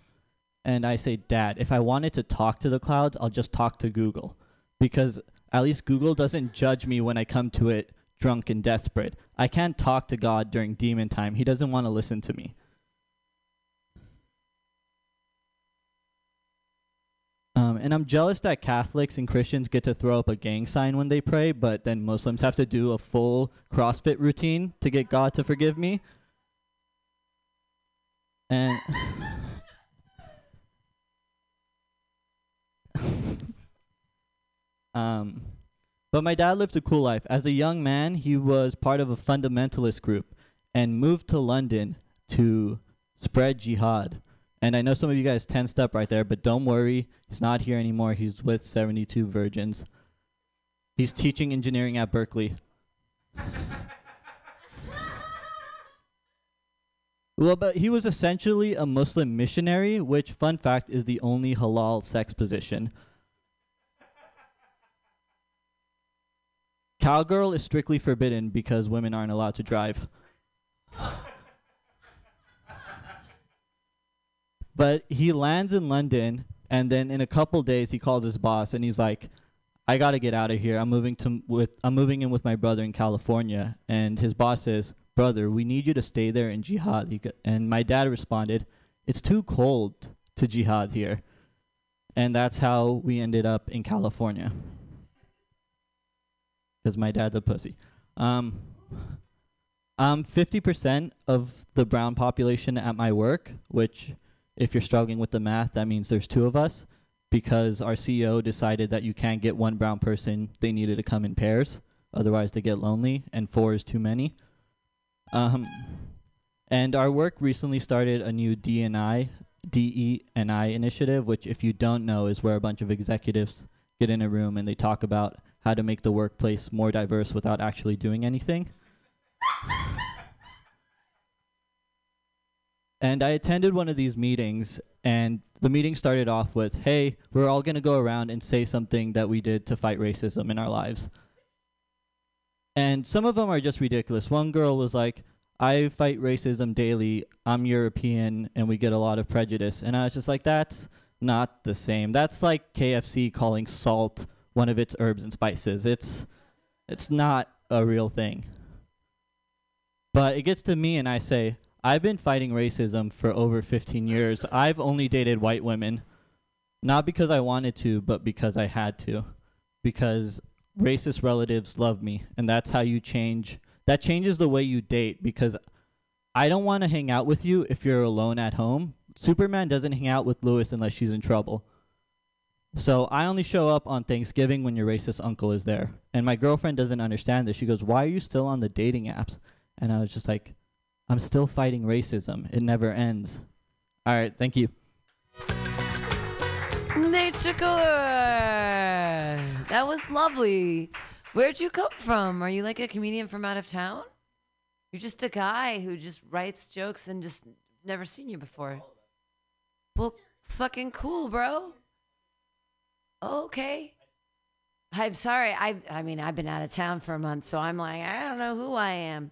And I say, "Dad, if I wanted to talk to the clouds, I'll just talk to Google, because at least Google doesn't judge me when I come to it drunk and desperate. I can't talk to God during demon time. He doesn't want to listen to me." Um, and I'm jealous that Catholics and Christians get to throw up a gang sign when they pray, but then Muslims have to do a full CrossFit routine to get God to forgive me. And (laughs) um, but my dad lived a cool life. As a young man, he was part of a fundamentalist group and moved to London to spread jihad. And I know some of you guys tensed up right there, but don't worry. He's not here anymore. He's with 72 Virgins. He's teaching engineering at Berkeley. (laughs) well, but he was essentially a Muslim missionary, which, fun fact, is the only halal sex position. Cowgirl is strictly forbidden because women aren't allowed to drive. But he lands in London, and then in a couple days, he calls his boss, and he's like, "I got to get out of here. I'm moving to with I'm moving in with my brother in California." And his boss says, "Brother, we need you to stay there in jihad." And my dad responded, "It's too cold to jihad here," and that's how we ended up in California. Because my dad's a pussy. Um, I'm 50% of the brown population at my work, which if you're struggling with the math, that means there's two of us because our CEO decided that you can't get one brown person. They needed to come in pairs, otherwise they get lonely, and four is too many. Um, and our work recently started a new DNI, DE&I initiative, which, if you don't know, is where a bunch of executives get in a room and they talk about how to make the workplace more diverse without actually doing anything. And I attended one of these meetings, and the meeting started off with, Hey, we're all going to go around and say something that we did to fight racism in our lives. And some of them are just ridiculous. One girl was like, I fight racism daily. I'm European, and we get a lot of prejudice. And I was just like, That's not the same. That's like KFC calling salt one of its herbs and spices. It's, it's not a real thing. But it gets to me, and I say, I've been fighting racism for over 15 years. I've only dated white women. Not because I wanted to, but because I had to. Because racist relatives love me. And that's how you change. That changes the way you date because I don't want to hang out with you if you're alone at home. Superman doesn't hang out with Lois unless she's in trouble. So I only show up on Thanksgiving when your racist uncle is there. And my girlfriend doesn't understand this. She goes, Why are you still on the dating apps? And I was just like, I'm still fighting racism. It never ends. All right, thank you. Core. That was lovely. Where'd you come from? Are you like a comedian from out of town? You're just a guy who just writes jokes and just never seen you before. Well, fucking cool, bro. Okay. I'm sorry. I I mean, I've been out of town for a month, so I'm like, I don't know who I am.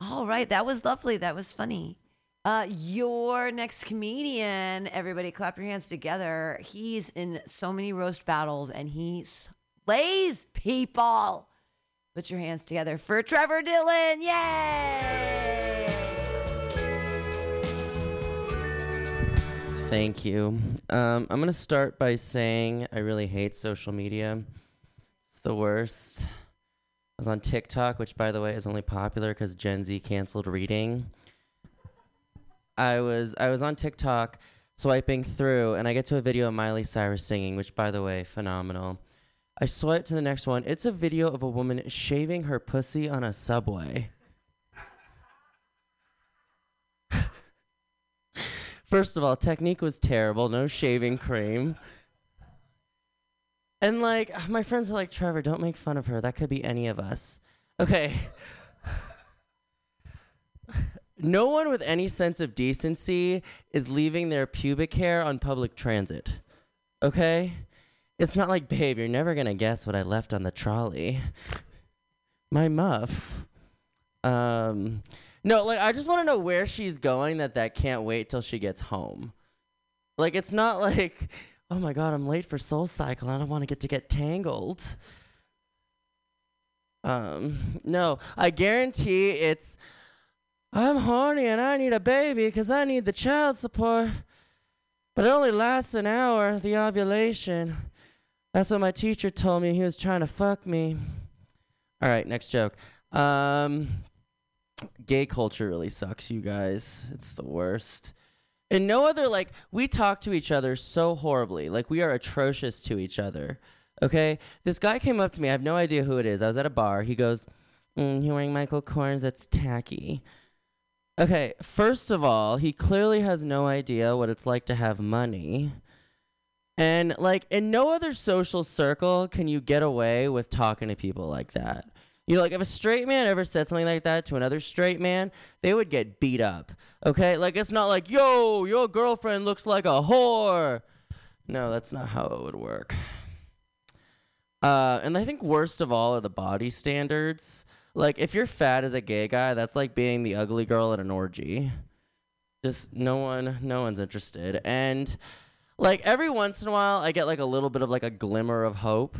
All right, that was lovely. That was funny. Uh, your next comedian, everybody clap your hands together. He's in so many roast battles and he slays people. Put your hands together for Trevor Dillon. Yay! Thank you. Um, I'm going to start by saying I really hate social media. It's the worst. I was on TikTok, which, by the way, is only popular because Gen Z canceled reading. I was I was on TikTok swiping through, and I get to a video of Miley Cyrus singing, which, by the way, phenomenal. I swipe to the next one. It's a video of a woman shaving her pussy on a subway. First of all, technique was terrible. No shaving cream. And like, my friends are like, Trevor, don't make fun of her. That could be any of us. Okay. No one with any sense of decency is leaving their pubic hair on public transit. Okay? It's not like, babe, you're never gonna guess what I left on the trolley. My muff. Um, no, like I just want to know where she's going. That that can't wait till she gets home. Like it's not like, (laughs) oh my god, I'm late for Soul Cycle. I don't want to get to get tangled. Um, no, I guarantee it's. I'm horny and I need a baby because I need the child support. But it only lasts an hour, the ovulation. That's what my teacher told me. He was trying to fuck me. All right, next joke. Um, gay culture really sucks, you guys. It's the worst. And no other, like, we talk to each other so horribly. Like, we are atrocious to each other. Okay? This guy came up to me. I have no idea who it is. I was at a bar. He goes, mm, You're wearing Michael Kors? That's tacky. Okay, first of all, he clearly has no idea what it's like to have money. And, like, in no other social circle can you get away with talking to people like that. You know, like if a straight man ever said something like that to another straight man, they would get beat up. Okay? Like it's not like, yo, your girlfriend looks like a whore. No, that's not how it would work. Uh, and I think worst of all are the body standards. Like if you're fat as a gay guy, that's like being the ugly girl at an orgy. Just no one, no one's interested. And like every once in a while, I get like a little bit of like a glimmer of hope.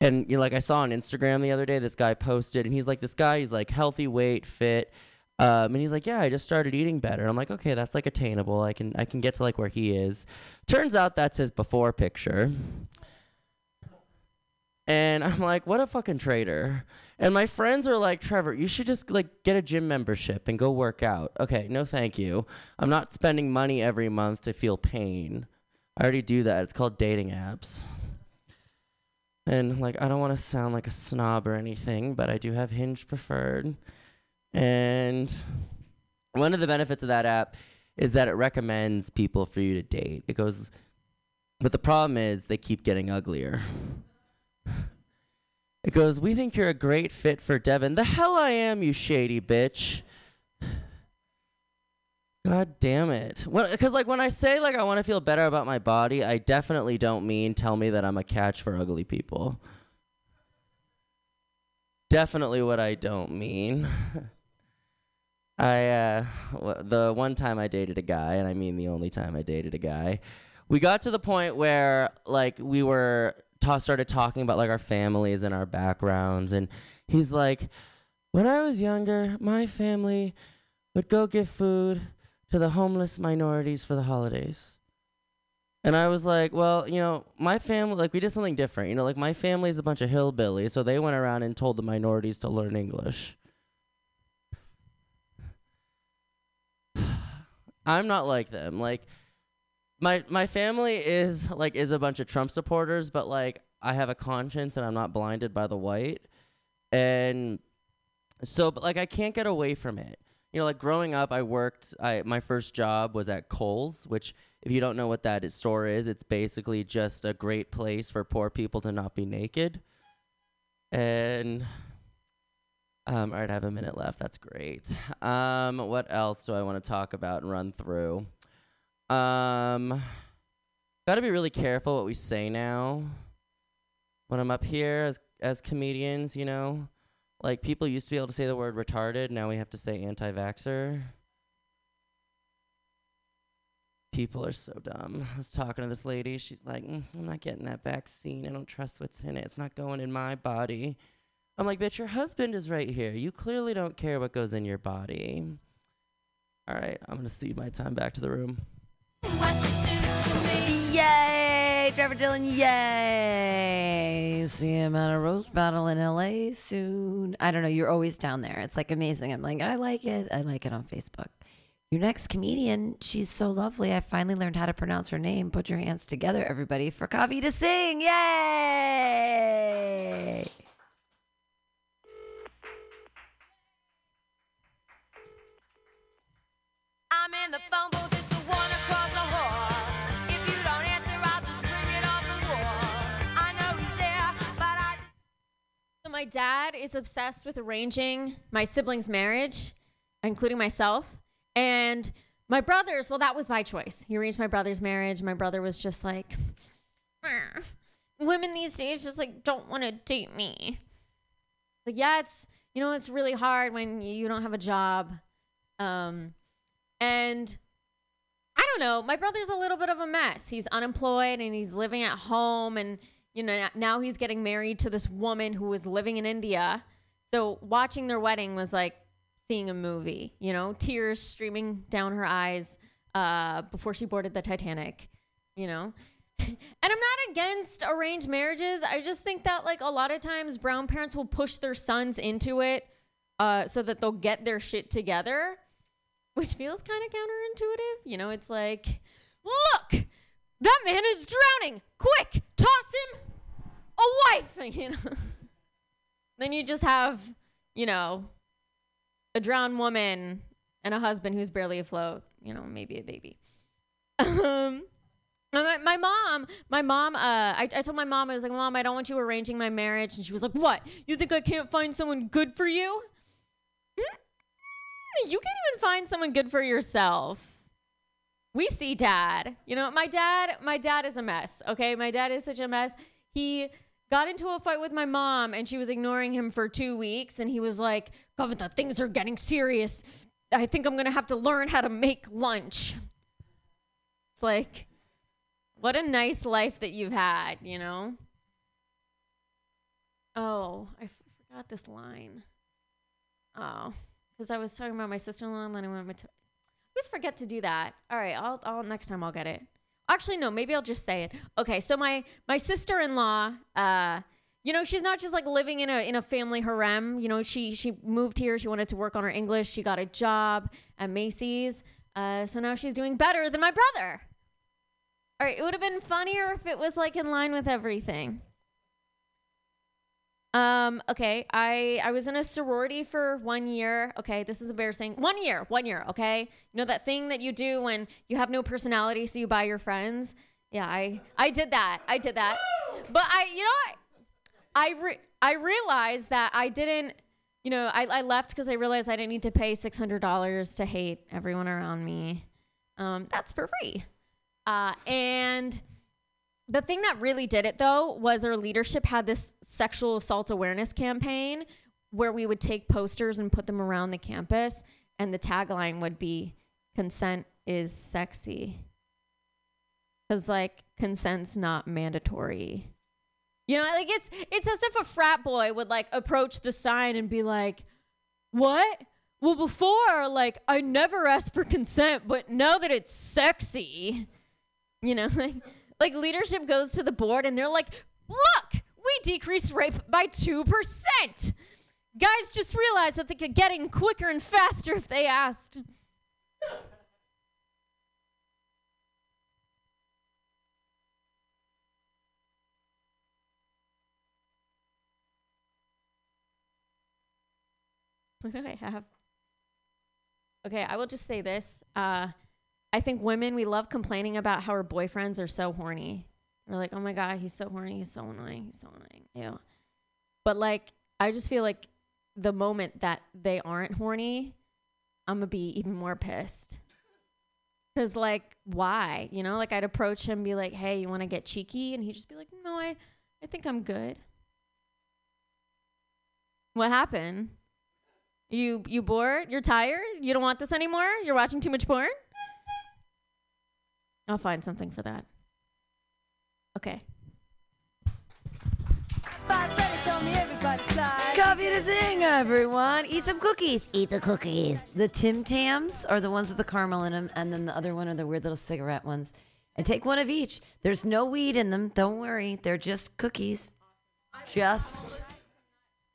And you know, like I saw on Instagram the other day, this guy posted, and he's like, this guy, he's like healthy weight, fit, um, and he's like, yeah, I just started eating better. I'm like, okay, that's like attainable. I can I can get to like where he is. Turns out that's his before picture. And I'm like, what a fucking traitor. And my friends are like, Trevor, you should just like get a gym membership and go work out. Okay, no thank you. I'm not spending money every month to feel pain. I already do that. It's called dating apps. And like I don't want to sound like a snob or anything, but I do have Hinge preferred. And one of the benefits of that app is that it recommends people for you to date. It goes but the problem is they keep getting uglier. It goes, We think you're a great fit for Devin. The hell I am, you shady bitch. God damn it. Because, like, when I say, like, I want to feel better about my body, I definitely don't mean tell me that I'm a catch for ugly people. Definitely what I don't mean. (laughs) I, uh, the one time I dated a guy, and I mean the only time I dated a guy, we got to the point where, like, we were ta- started talking about like our families and our backgrounds and he's like when i was younger my family would go get food to the homeless minorities for the holidays. And i was like well you know my family like we did something different you know like my family is a bunch of hillbillies so they went around and told the minorities to learn english. (sighs) I'm not like them like my my family is like is a bunch of Trump supporters, but like I have a conscience and I'm not blinded by the white, and so but like I can't get away from it. You know, like growing up, I worked. I my first job was at Kohl's, which if you don't know what that store is, it's basically just a great place for poor people to not be naked. And um, all right, I have a minute left. That's great. Um, what else do I want to talk about and run through? Um, got to be really careful what we say now. When I'm up here as as comedians, you know, like people used to be able to say the word retarded. Now we have to say anti-vaxxer. People are so dumb. I was talking to this lady. She's like, "Mm, I'm not getting that vaccine. I don't trust what's in it. It's not going in my body. I'm like, bitch, your husband is right here. You clearly don't care what goes in your body. All right, I'm going to cede my time back to the room. Yay! Trevor Dillon, yay! See him at a roast battle in LA soon. I don't know, you're always down there. It's like amazing. I'm like, I like it. I like it on Facebook. Your next comedian, she's so lovely. I finally learned how to pronounce her name. Put your hands together, everybody, for Kavi to sing. Yay! I'm in the phone booth, my dad is obsessed with arranging my siblings' marriage, including myself. And my brothers, well, that was my choice. He arranged my brother's marriage. My brother was just like, "Eh, women these days just like don't want to date me. Like, yeah, it's you know, it's really hard when you don't have a job. Um, and I don't know. My brother's a little bit of a mess. He's unemployed and he's living at home, and you know now he's getting married to this woman who was living in India. So watching their wedding was like seeing a movie. You know, tears streaming down her eyes uh, before she boarded the Titanic. You know. (laughs) And I'm not against arranged marriages. I just think that like a lot of times brown parents will push their sons into it uh, so that they'll get their shit together which feels kind of counterintuitive. You know, it's like, look, that man is drowning. Quick, toss him a wife. (laughs) You know, (laughs) then you just have, you know, a drowned woman and a husband who's barely afloat. You know, maybe a baby. (laughs) Um, my, my mom, my mom, uh, I, I told my mom, I was like, Mom, I don't want you arranging my marriage. And she was like, What? You think I can't find someone good for you? you can't even find someone good for yourself. We see dad. You know, my dad, my dad is a mess. Okay. My dad is such a mess. He got into a fight with my mom and she was ignoring him for two weeks. And he was like, Kavita, things are getting serious. I think I'm to have to learn how to make lunch. It's like, what a nice life that you've had, you know? Oh, I forgot this line. Oh because I was talking about my sister-in-law and then I went to. Always forget to do that. All right, I'll, I'll next time I'll get it. Actually, no, maybe I'll just say it. Okay, so my my sister-in-law, uh, you know, she's not just like living in a in a family harem. You know, she she moved here. She wanted to work on her English. She got a job at Macy's. Uh, so now she's doing better than my brother. All right, it would have been funnier if it was like in line with everything. Um, okay, I I was in a sorority for one year. Okay, this is embarrassing. One year, one year, okay? You know that thing that you do when you have no personality so you buy your friends? Yeah, I I did that. I did that. But I you know? I re- I realized that I didn't you know, I, I left because I realized I didn't need to pay six hundred dollars to hate everyone around me. Um, that's for free. Uh, and the thing that really did it though was our leadership had this sexual assault awareness campaign where we would take posters and put them around the campus and the tagline would be consent is sexy. Because like consent's not mandatory. You know like it's it's as if a frat boy would like approach the sign and be like what? Well before like i never asked for consent but now that it's sexy you know (laughs) like like leadership goes to the board and they're like, look, we decreased rape by 2%. Guys just realized that they could get in quicker and faster if they asked. (laughs) What do I have? Okay, I will just say this. Uh, I think women, we love complaining about how our boyfriends are so horny. We're like, oh my God, he's so horny. He's so annoying. He's so annoying. Ew. But like, I just feel like the moment that they aren't horny, I'm going to be even more pissed. Cause like, why? You know, like I'd approach him, be like, "Hey, you want to get cheeky?" And he'd just be like, "No, I, I think I'm good." What happened? You you bored? You're tired? You don't want this anymore? You're watching too much porn? I'll find something for that. Okay. Coffee to sing, everyone. Eat some cookies. Eat the cookies. The Tim Tams are the ones with the caramel in them, and then the other one are the weird little cigarette ones. And take one of each. There's no weed in them. Don't worry. They're just cookies. Just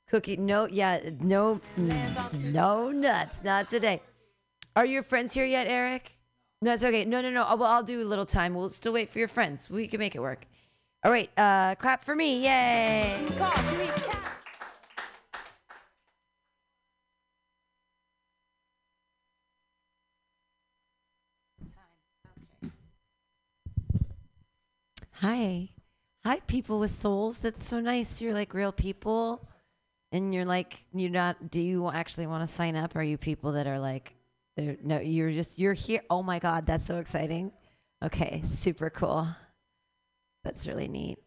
cookie. No, yeah, no, mm, no nuts. Not today. Are your friends here yet, Eric? No, it's okay. No, no, no. Well, I'll do a little time. We'll still wait for your friends. We can make it work. All right. Uh, clap for me. Yay. Hi. Hi, people with souls. That's so nice. You're like real people. And you're like, you're not, do you actually want to sign up? Are you people that are like, they're, no, you're just, you're here. Oh my God, that's so exciting. Okay, super cool. That's really neat.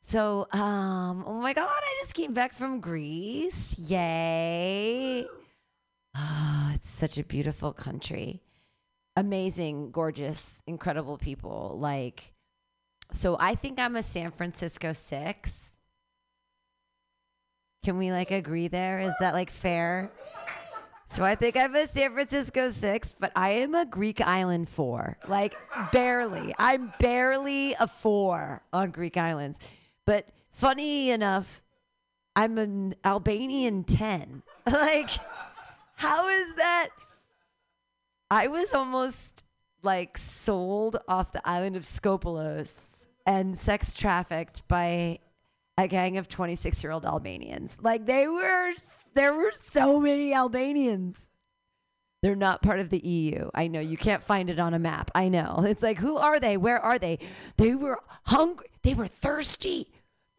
So, um, oh my God, I just came back from Greece. Yay. Oh, it's such a beautiful country. Amazing, gorgeous, incredible people. Like, so I think I'm a San Francisco six. Can we like agree there? Is that like fair? So I think I'm a San Francisco six, but I am a Greek island four. Like barely. I'm barely a four on Greek islands. But funny enough, I'm an Albanian 10. (laughs) like, how is that? I was almost like sold off the island of Skopelos and sex trafficked by a gang of 26 year old Albanians. Like they were, there were so many Albanians. They're not part of the EU. I know you can't find it on a map. I know. (laughs) It's like, who are they? Where are they? They were hungry. They were thirsty.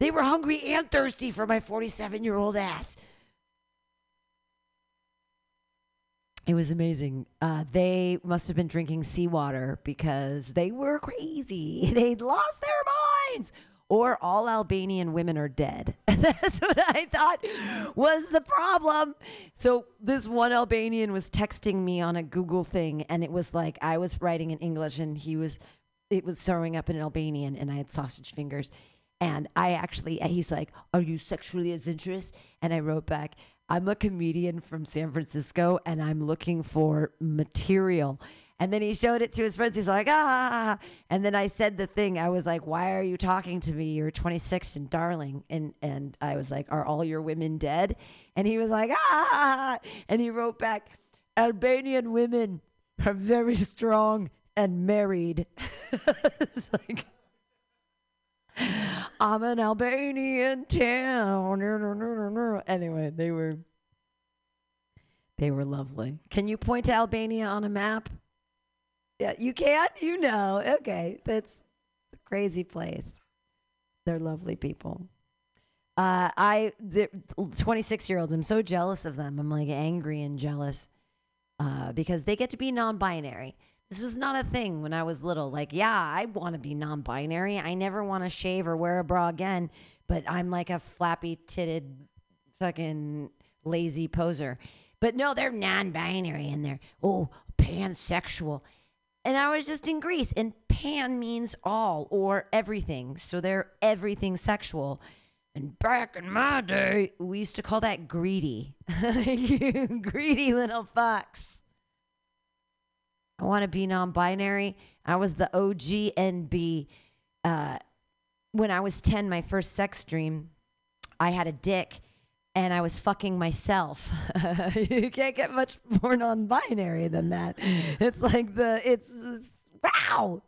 They were hungry and thirsty for my 47 year old ass. It was amazing. Uh, they must have been drinking seawater because they were crazy. (laughs) They'd lost their minds. Or all Albanian women are dead. (laughs) That's what I thought was the problem. So this one Albanian was texting me on a Google thing, and it was like I was writing in English, and he was, it was throwing up in Albanian, and I had sausage fingers. And I actually, he's like, Are you sexually adventurous? And I wrote back, I'm a comedian from San Francisco and I'm looking for material. And then he showed it to his friends. He's like, ah. And then I said the thing. I was like, why are you talking to me? You're 26 and darling. And and I was like, are all your women dead? And he was like, ah. And he wrote back, Albanian women are very strong and married. (laughs) it's like, I'm an Albanian town. Anyway, they were they were lovely. Can you point to Albania on a map? Yeah, you can. You know. Okay, that's a crazy place. They're lovely people. Uh, I, 26 year olds, I'm so jealous of them. I'm like angry and jealous uh, because they get to be non binary. This was not a thing when I was little. Like, yeah, I want to be non binary. I never want to shave or wear a bra again, but I'm like a flappy titted fucking lazy poser. But no, they're non binary and they're, oh, pansexual. And I was just in Greece, and pan means all or everything. So they're everything sexual. And back in my day, we used to call that greedy. You (laughs) greedy little fox. I want to be non binary. I was the OG NB. Uh, when I was 10, my first sex dream, I had a dick and I was fucking myself. (laughs) you can't get much more non binary than that. Mm. It's like the, it's, it's wow.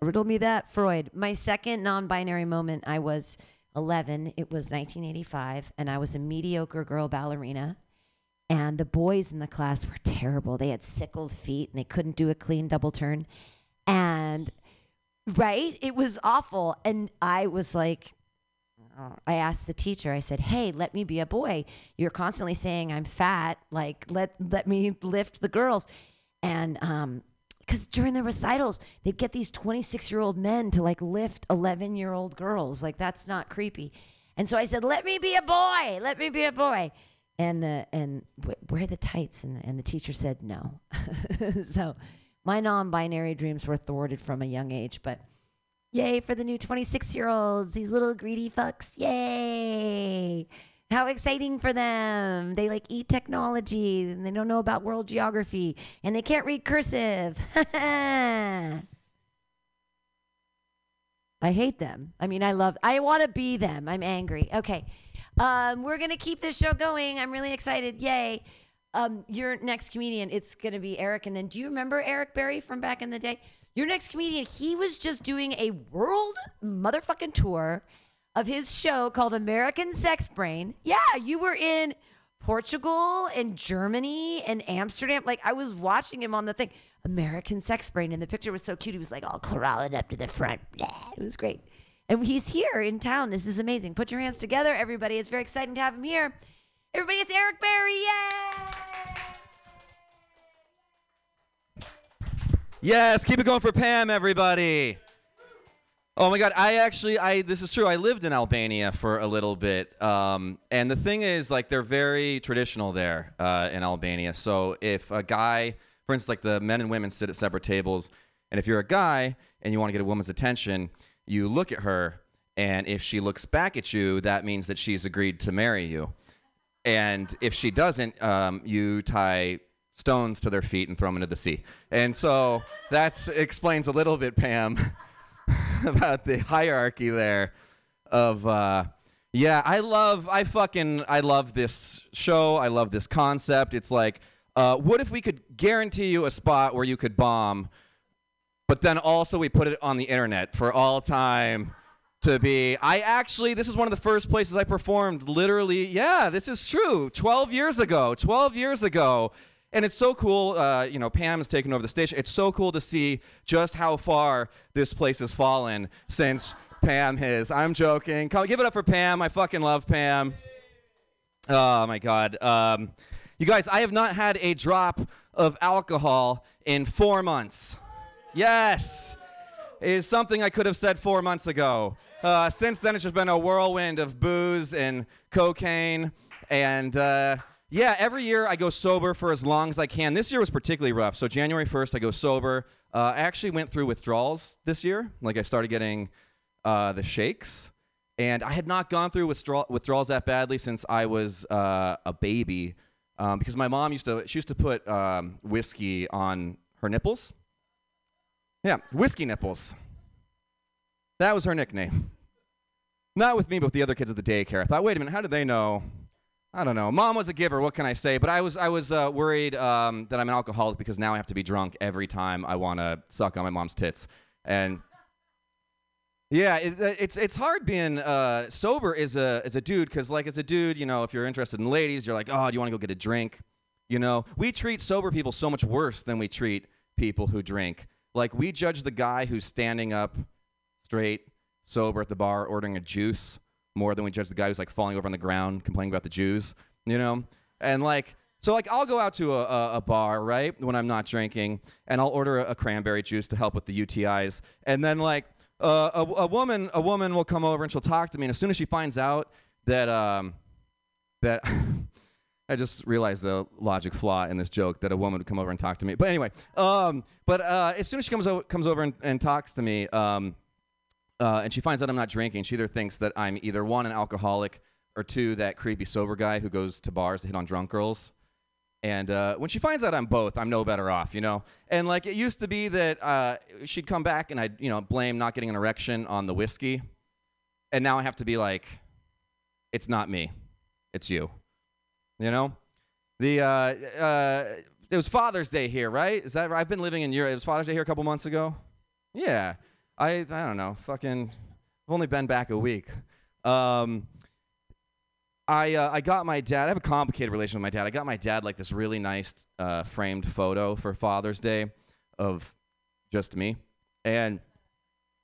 Riddle me that, Freud. My second non binary moment, I was 11. It was 1985, and I was a mediocre girl ballerina. And the boys in the class were terrible. They had sickled feet and they couldn't do a clean double turn. And, right? It was awful. And I was like, I asked the teacher, I said, Hey, let me be a boy. You're constantly saying I'm fat. Like, let, let me (laughs) lift the girls. And, um, because during the recitals, they'd get these 26 year old men to like lift 11 year old girls. Like, that's not creepy. And so I said, Let me be a boy. Let me be a boy. And the and wh- wear the tights. And, and the teacher said no. (laughs) so my non binary dreams were thwarted from a young age. But yay for the new 26 year olds, these little greedy fucks. Yay. How exciting for them. They like eat technology and they don't know about world geography and they can't read cursive. (laughs) I hate them. I mean, I love, I want to be them. I'm angry. Okay. Um, we're going to keep this show going. I'm really excited. Yay. um, your next comedian, it's going to be Eric. And then do you remember Eric Berry from back in the day? Your next comedian, he was just doing a world motherfucking tour of his show called American Sex Brain. Yeah, you were in Portugal and Germany and Amsterdam. Like I was watching him on the thing, American Sex Brain, and the picture was so cute. He was like all crawling up to the front. It was great. And he's here in town. This is amazing. Put your hands together, everybody. It's very exciting to have him here. Everybody, it's Eric Berry. Yay! Yes, keep it going for Pam, everybody. Oh my God, I actually, I this is true. I lived in Albania for a little bit, um, and the thing is, like, they're very traditional there uh, in Albania. So if a guy, for instance, like the men and women sit at separate tables, and if you're a guy and you want to get a woman's attention, you look at her, and if she looks back at you, that means that she's agreed to marry you. And if she doesn't, um, you tie stones to their feet and throw them into the sea. And so that explains a little bit, Pam, (laughs) about the hierarchy there of. Uh, yeah, I love, I fucking, I love this show. I love this concept. It's like, uh, what if we could guarantee you a spot where you could bomb, but then also we put it on the internet for all time to be. I actually, this is one of the first places I performed. Literally, yeah, this is true. 12 years ago. 12 years ago. And it's so cool. Uh, you know, Pam has taken over the station. It's so cool to see just how far this place has fallen since Pam has. I'm joking. Come, give it up for Pam. I fucking love Pam. Oh my God. Um, you guys, I have not had a drop of alcohol in four months. Yes, is something I could have said four months ago. Uh, since then, it's just been a whirlwind of booze and cocaine. And uh, yeah, every year I go sober for as long as I can. This year was particularly rough. So, January 1st, I go sober. Uh, I actually went through withdrawals this year. Like, I started getting uh, the shakes. And I had not gone through withdraw- withdrawals that badly since I was uh, a baby. Um, because my mom used to, she used to put um, whiskey on her nipples. Yeah, whiskey nipples. That was her nickname. Not with me, but with the other kids at the daycare. I thought, wait a minute, how do they know? I don't know. Mom was a giver. What can I say? But I was I was uh, worried um, that I'm an alcoholic because now I have to be drunk every time I want to suck on my mom's tits. And yeah, it, it's it's hard being uh, sober as a as a dude because like as a dude, you know, if you're interested in ladies, you're like, oh, do you want to go get a drink? You know, we treat sober people so much worse than we treat people who drink. Like we judge the guy who's standing up straight, sober at the bar ordering a juice more than we judge the guy who's like falling over on the ground complaining about the Jews, you know? And like, so like I'll go out to a, a, a bar, right, when I'm not drinking, and I'll order a, a cranberry juice to help with the UTIs. And then like uh, a, a woman, a woman will come over and she'll talk to me, and as soon as she finds out that um, that (laughs) I just realized the logic flaw in this joke that a woman would come over and talk to me. But anyway, um, but uh, as soon as she comes over, comes over and, and talks to me, um, uh, and she finds out I'm not drinking, she either thinks that I'm either one an alcoholic or two that creepy sober guy who goes to bars to hit on drunk girls. And uh, when she finds out I'm both, I'm no better off, you know. And like it used to be that uh, she'd come back and I'd you know blame not getting an erection on the whiskey, and now I have to be like, it's not me, it's you. You know, the uh, uh, it was Father's Day here, right? Is that right? I've been living in Europe. It was Father's Day here a couple months ago. Yeah, I I don't know. Fucking, I've only been back a week. Um, I uh, I got my dad. I have a complicated relation with my dad. I got my dad like this really nice uh, framed photo for Father's Day of just me, and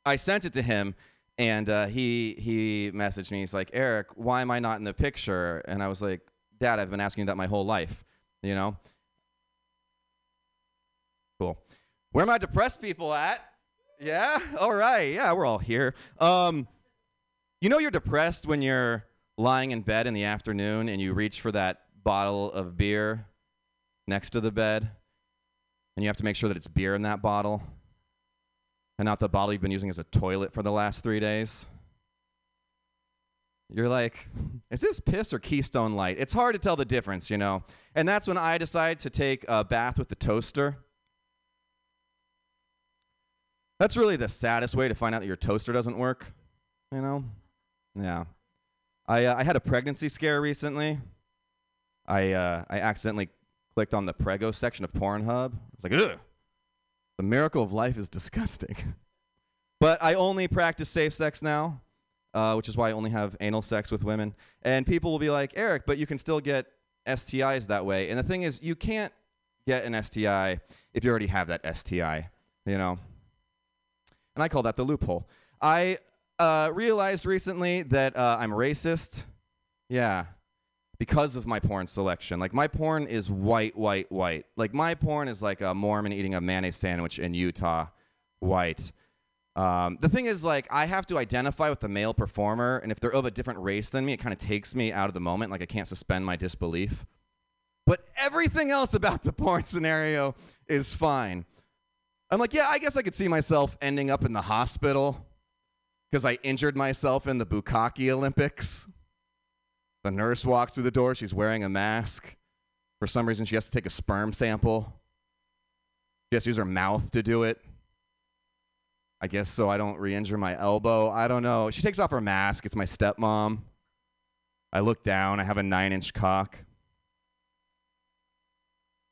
I sent it to him. And uh, he he messaged me. He's like, Eric, why am I not in the picture? And I was like, Dad, I've been asking you that my whole life. You know. Cool. Where are my depressed people at? Yeah. All right. Yeah, we're all here. Um, you know you're depressed when you're lying in bed in the afternoon and you reach for that bottle of beer next to the bed, and you have to make sure that it's beer in that bottle, and not the bottle you've been using as a toilet for the last three days. You're like, is this piss or Keystone Light? It's hard to tell the difference, you know. And that's when I decide to take a bath with the toaster. That's really the saddest way to find out that your toaster doesn't work, you know? Yeah. I, uh, I had a pregnancy scare recently. I, uh, I accidentally clicked on the Prego section of Pornhub. I was like, ugh. The miracle of life is disgusting. (laughs) but I only practice safe sex now, uh, which is why I only have anal sex with women. And people will be like, Eric, but you can still get STIs that way. And the thing is, you can't get an STI if you already have that STI, you know? And I call that the loophole. I uh, realized recently that uh, I'm racist. Yeah. Because of my porn selection. Like, my porn is white, white, white. Like, my porn is like a Mormon eating a mayonnaise sandwich in Utah, white. Um, the thing is, like, I have to identify with the male performer, and if they're of a different race than me, it kind of takes me out of the moment. Like, I can't suspend my disbelief. But everything else about the porn scenario is fine. I'm like, yeah, I guess I could see myself ending up in the hospital because I injured myself in the Bukkake Olympics. The nurse walks through the door. She's wearing a mask. For some reason, she has to take a sperm sample. She has to use her mouth to do it. I guess so I don't re injure my elbow. I don't know. She takes off her mask. It's my stepmom. I look down. I have a nine inch cock.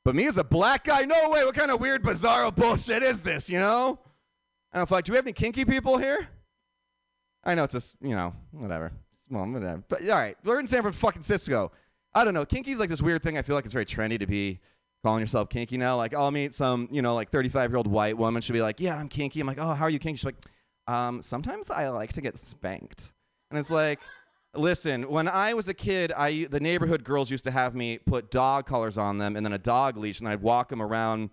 But me as a black guy, no way. What kind of weird, bizarro bullshit is this, you know? And I'm like, do we have any kinky people here? I know it's just, you know, whatever. Well, whatever. But all right, we're in San Francisco. I don't know. Kinky's like this weird thing. I feel like it's very trendy to be calling yourself kinky now. Like, I'll meet some, you know, like 35 year old white woman. She'll be like, yeah, I'm kinky. I'm like, oh, how are you kinky? She's like, um, sometimes I like to get spanked. And it's like, listen, when I was a kid, I the neighborhood girls used to have me put dog collars on them and then a dog leash, and I'd walk them around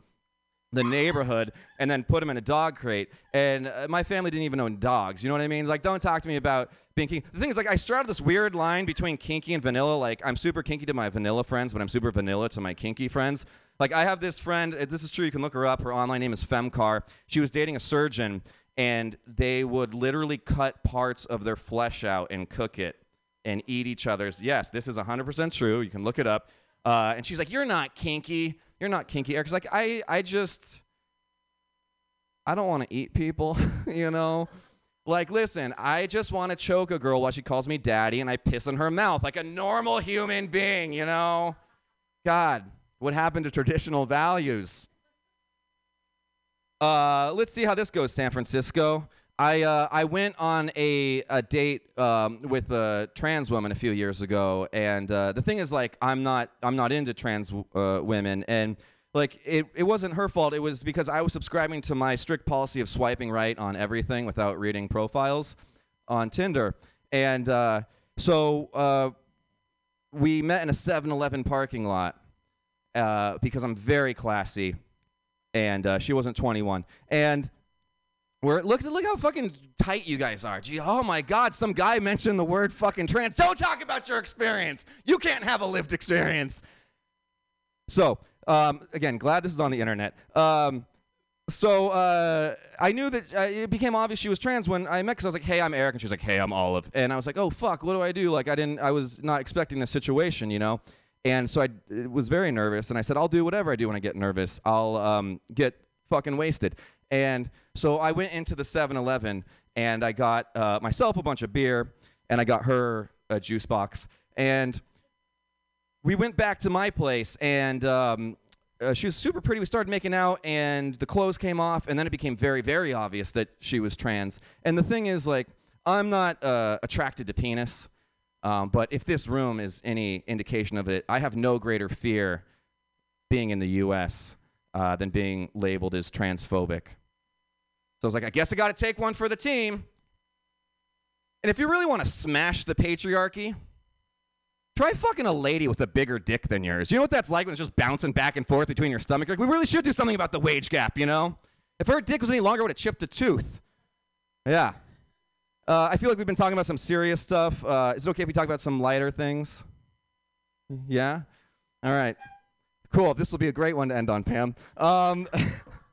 the neighborhood and then put them in a dog crate. And uh, my family didn't even own dogs. You know what I mean? Like, don't talk to me about being kinky. The thing is, like, I straddle this weird line between kinky and vanilla. Like, I'm super kinky to my vanilla friends, but I'm super vanilla to my kinky friends. Like, I have this friend. uh, This is true. You can look her up. Her online name is Femcar. She was dating a surgeon, and they would literally cut parts of their flesh out and cook it and eat each other's. Yes, this is 100% true. You can look it up. Uh, and she's like, "You're not kinky. You're not kinky." Eric's like, "I, I just, I don't want to eat people, (laughs) you know." Like, listen, I just want to choke a girl while she calls me daddy, and I piss in her mouth like a normal human being, you know. God, what happened to traditional values? Uh, let's see how this goes, San Francisco. I uh, I went on a a date um, with a trans woman a few years ago, and uh, the thing is, like, I'm not I'm not into trans uh, women, and like it it wasn't her fault. It was because I was subscribing to my strict policy of swiping right on everything without reading profiles on Tinder, and uh, so uh, we met in a 7-Eleven parking lot uh, because I'm very classy, and she wasn't 21, and look, look how fucking tight you guys are. Gee, oh my God, some guy mentioned the word fucking trans. Don't talk about your experience. You can't have a lived experience. So, um, again, glad this is on the internet. Um, so uh, I knew that uh, it became obvious she was trans when I met because I was like, "Hey, I'm Eric," and she was like, "Hey, I'm Olive," and I was like, "Oh fuck, what do I do?" Like I didn't, I was not expecting this situation, you know. And so I uh, was very nervous, and I said, "I'll do whatever I do when I get nervous. I'll um, get fucking wasted." And so I went into the 7-Eleven and I got uh, myself a bunch of beer, and I got her a juice box, and we went back to my place, and um, uh, she was super pretty. We started making out, and the clothes came off, and then it became very, very obvious that she was trans. And the thing is, like, I'm not uh, attracted to penis, um, but if this room is any indication of it, I have no greater fear being in the U.S. Uh, than being labeled as transphobic. So I was like, I guess I got to take one for the team. And if you really want to smash the patriarchy, Try fucking a lady with a bigger dick than yours. You know what that's like when it's just bouncing back and forth between your stomach? Like, we really should do something about the wage gap, you know? If her dick was any longer, would have chipped a tooth. Yeah. Uh, I feel like we've been talking about some serious stuff. Uh, is it okay if we talk about some lighter things? Yeah? All right. Cool. This will be a great one to end on, Pam. Um,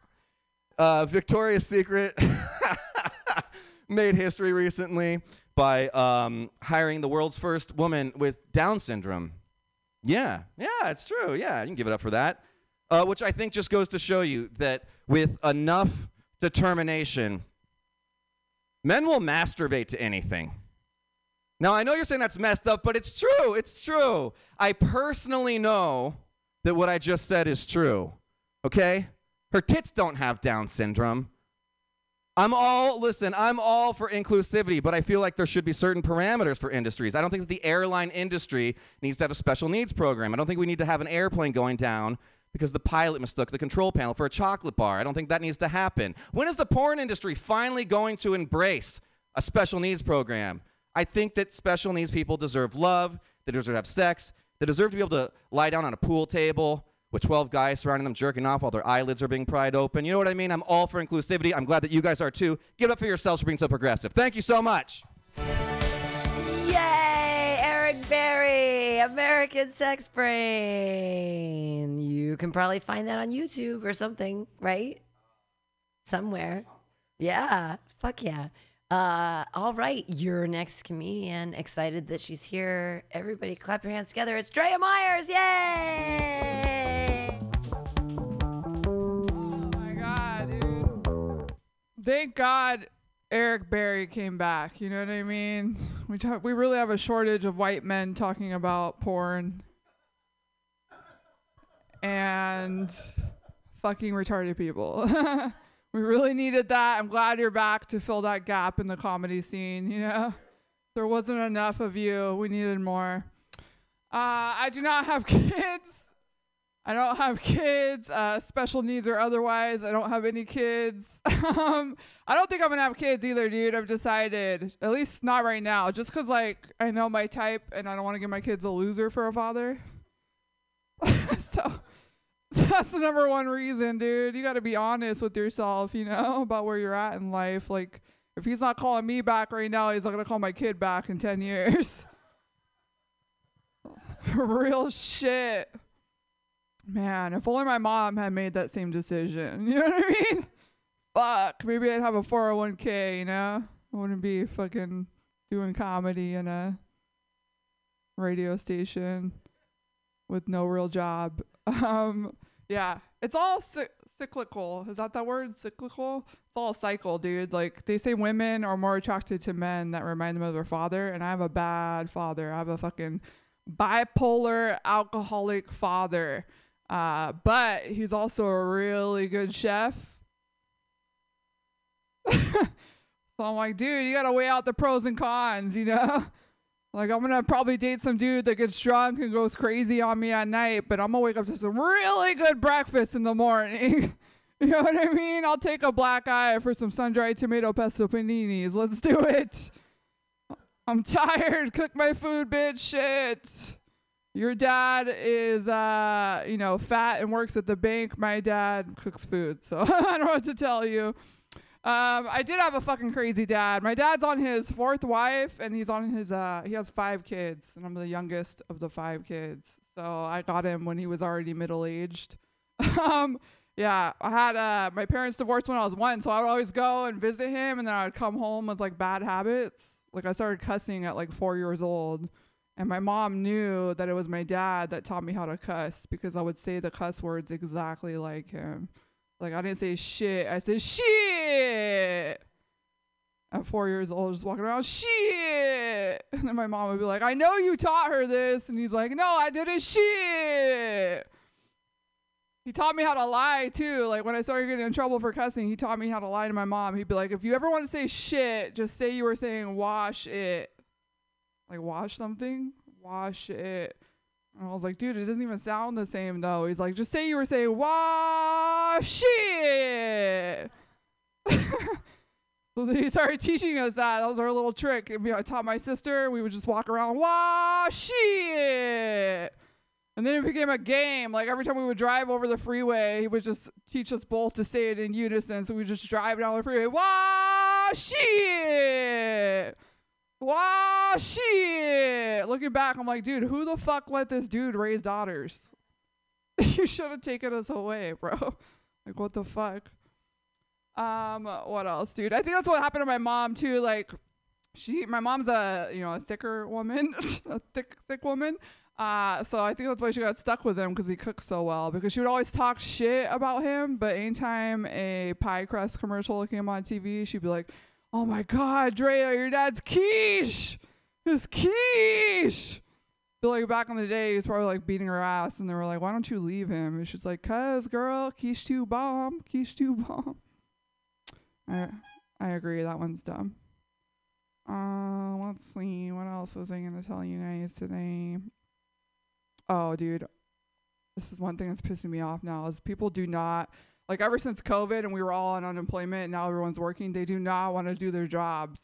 (laughs) uh, Victoria's Secret (laughs) made history recently by um, hiring the world's first woman with Down syndrome. Yeah, yeah, it's true. Yeah, you can give it up for that. Uh, which I think just goes to show you that with enough determination, men will masturbate to anything. Now, I know you're saying that's messed up, but it's true. It's true. I personally know that what I just said is true. Okay? Her tits don't have Down syndrome. I'm all, listen, I'm all for inclusivity, but I feel like there should be certain parameters for industries. I don't think that the airline industry needs to have a special needs program. I don't think we need to have an airplane going down because the pilot mistook the control panel for a chocolate bar. I don't think that needs to happen. When is the porn industry finally going to embrace a special needs program? I think that special needs people deserve love, they deserve to have sex, they deserve to be able to lie down on a pool table with 12 guys surrounding them jerking off while their eyelids are being pried open. You know what I mean? I'm all for inclusivity. I'm glad that you guys are too. Give it up for yourselves for being so progressive. Thank you so much. Yay! Eric Berry, American Sex Brain. You can probably find that on YouTube or something, right? Somewhere. Yeah. Fuck yeah. Uh, all right, your next comedian. Excited that she's here. Everybody, clap your hands together. It's Drea Myers. Yay! Oh my god, dude. Thank God Eric Berry came back. You know what I mean? We talk, we really have a shortage of white men talking about porn and fucking retarded people. (laughs) we really needed that. I'm glad you're back to fill that gap in the comedy scene, you know? There wasn't enough of you. We needed more. Uh, I do not have (laughs) kids. I don't have kids, uh, special needs or otherwise. I don't have any kids. (laughs) um, I don't think I'm gonna have kids either, dude. I've decided, at least not right now, just 'cause like I know my type and I don't want to give my kids a loser for a father. (laughs) so (laughs) that's the number one reason, dude. You got to be honest with yourself, you know, (laughs) about where you're at in life. Like, if he's not calling me back right now, he's not gonna call my kid back in ten years. (laughs) Real shit. Man, if only my mom had made that same decision. You know what I mean? Fuck. Maybe I'd have a 401k, you know? I wouldn't be fucking doing comedy in a radio station with no real job. (laughs) Um, yeah. It's all cy- cyclical. Is that that word? Cyclical? It's all cycle, dude. Like, they say women are more attracted to men that remind them of their father, and I have a bad father. I have a fucking bipolar alcoholic father. Uh, but he's also a really good chef. (laughs) so I'm like, dude, you gotta weigh out the pros and cons, you know? (laughs) Like I'm gonna probably date some dude that gets drunk and goes crazy on me at night, but I'm gonna wake up to some really good breakfast in the morning. (laughs) you know what I mean? I'll take a black eye for some sun-dried tomato pesto paninis. Let's do it. I'm tired. (laughs) Cook my food, bitch. Shit. Your dad is, uh, you know, fat and works at the bank. My dad cooks food, so (laughs) I don't know what to tell you. Um, I did have a fucking crazy dad. My dad's on his fourth wife, and he's on his, uh, he has five kids, and I'm the youngest of the five kids. So I got him when he was already middle aged. (laughs) um, yeah, I had uh, my parents divorced when I was one, so I would always go and visit him, and then I would come home with like bad habits. Like I started cussing at like four years old. And my mom knew that it was my dad that taught me how to cuss because I would say the cuss words exactly like him. Like I didn't say shit, I said shit. At four years old, just walking around, shit. (laughs) And then my mom would be like, I know you taught her this. And he's like, No, I didn't shit. He taught me how to lie too. Like when I started getting in trouble for cussing, he taught me how to lie to my mom. He'd be like, If you ever want to say shit, just say you were saying wash it like wash something, wash it. I was like, dude, it doesn't even sound the same though. He's like, just say you were saying wash it. (laughs) so then he started teaching us that. That was our little trick. I, mean, I taught my sister. We would just walk around wash it. And then it became a game. Like every time we would drive over the freeway, he would just teach us both to say it in unison. So we just drive down the freeway. Wash it. Wow, shit. Looking back, I'm like, dude, who the fuck let this dude raise daughters? (laughs) you should have taken us away, bro. (laughs) Like, what the fuck? Um, what else, dude? I think that's what happened to my mom too. Like, she, my mom's a, you know, a thicker woman, (laughs) a thick, thick woman. Uh, so I think that's why she got stuck with him because he cooks so well. Because she would always talk shit about him, but anytime a pie crust commercial came on TV, she'd be like, "Oh my God, Drea, your dad's quiche, his quiche." feel like back in the day, he was probably like beating her ass, and they were like, "Why don't you leave him?" And she's like, "Cause girl, quiche too bomb, quiche too bomb." I I agree. That one's dumb. Uh, let's see. What else was I gonna tell you guys today? Oh, dude, this is one thing that's pissing me off now. Is people do not like ever since COVID and we were all on unemployment and now everyone's working. They do not want to do their jobs.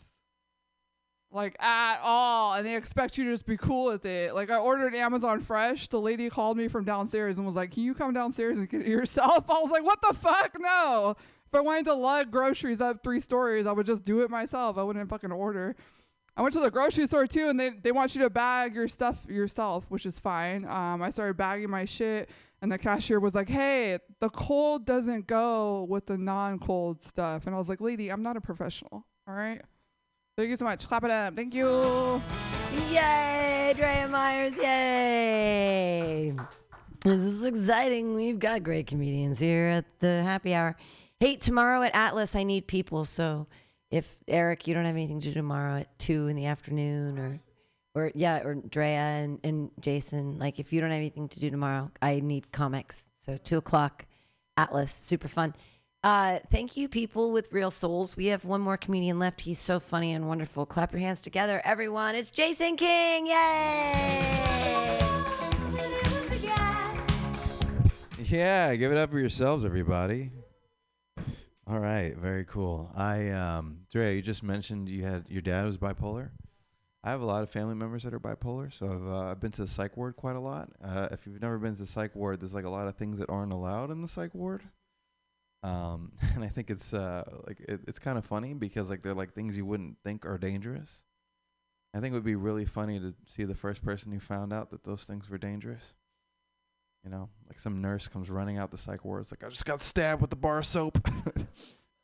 Like at all. And they expect you to just be cool with it. Like i ordered amazon fresh. The lady called me from downstairs and was like can you come downstairs and get it yourself? (laughs) I was like what the fuck? No. If i wanted to lug groceries up three stories i would just do it myself. I wouldn't fucking order. I went to the grocery store too and they, they want you to bag your stuff yourself which is fine. Um, i started bagging my shit and the cashier was like hey the cold doesn't go with the non-cold stuff and i was like lady i'm not a professional all right Thank you so much. Clap it up. Thank you. Yay, Drea Myers, yay. This is exciting. We've got great comedians here at the happy hour. Hey, tomorrow at Atlas, I need people. So if Eric, you don't have anything to do tomorrow at two in the afternoon or or yeah, or Drea and, and Jason, like if you don't have anything to do tomorrow, I need comics. So two o'clock, Atlas, super fun. Uh, thank you, people with real souls. We have one more comedian left. He's so funny and wonderful. Clap your hands together, everyone. It's Jason King. Yay! Yeah, give it up for yourselves, everybody. All right, very cool. I, um, Dre, you just mentioned you had your dad was bipolar. I have a lot of family members that are bipolar, so I've uh, I've been to the psych ward quite a lot. Uh, if you've never been to the psych ward, there's like a lot of things that aren't allowed in the psych ward. Um, (laughs) and I think it's uh like it, it's kind of funny because like they're like things you wouldn't think are dangerous. I think it would be really funny to see the first person who found out that those things were dangerous. You know, like some nurse comes running out the psych ward. It's like I just got stabbed with the bar of soap.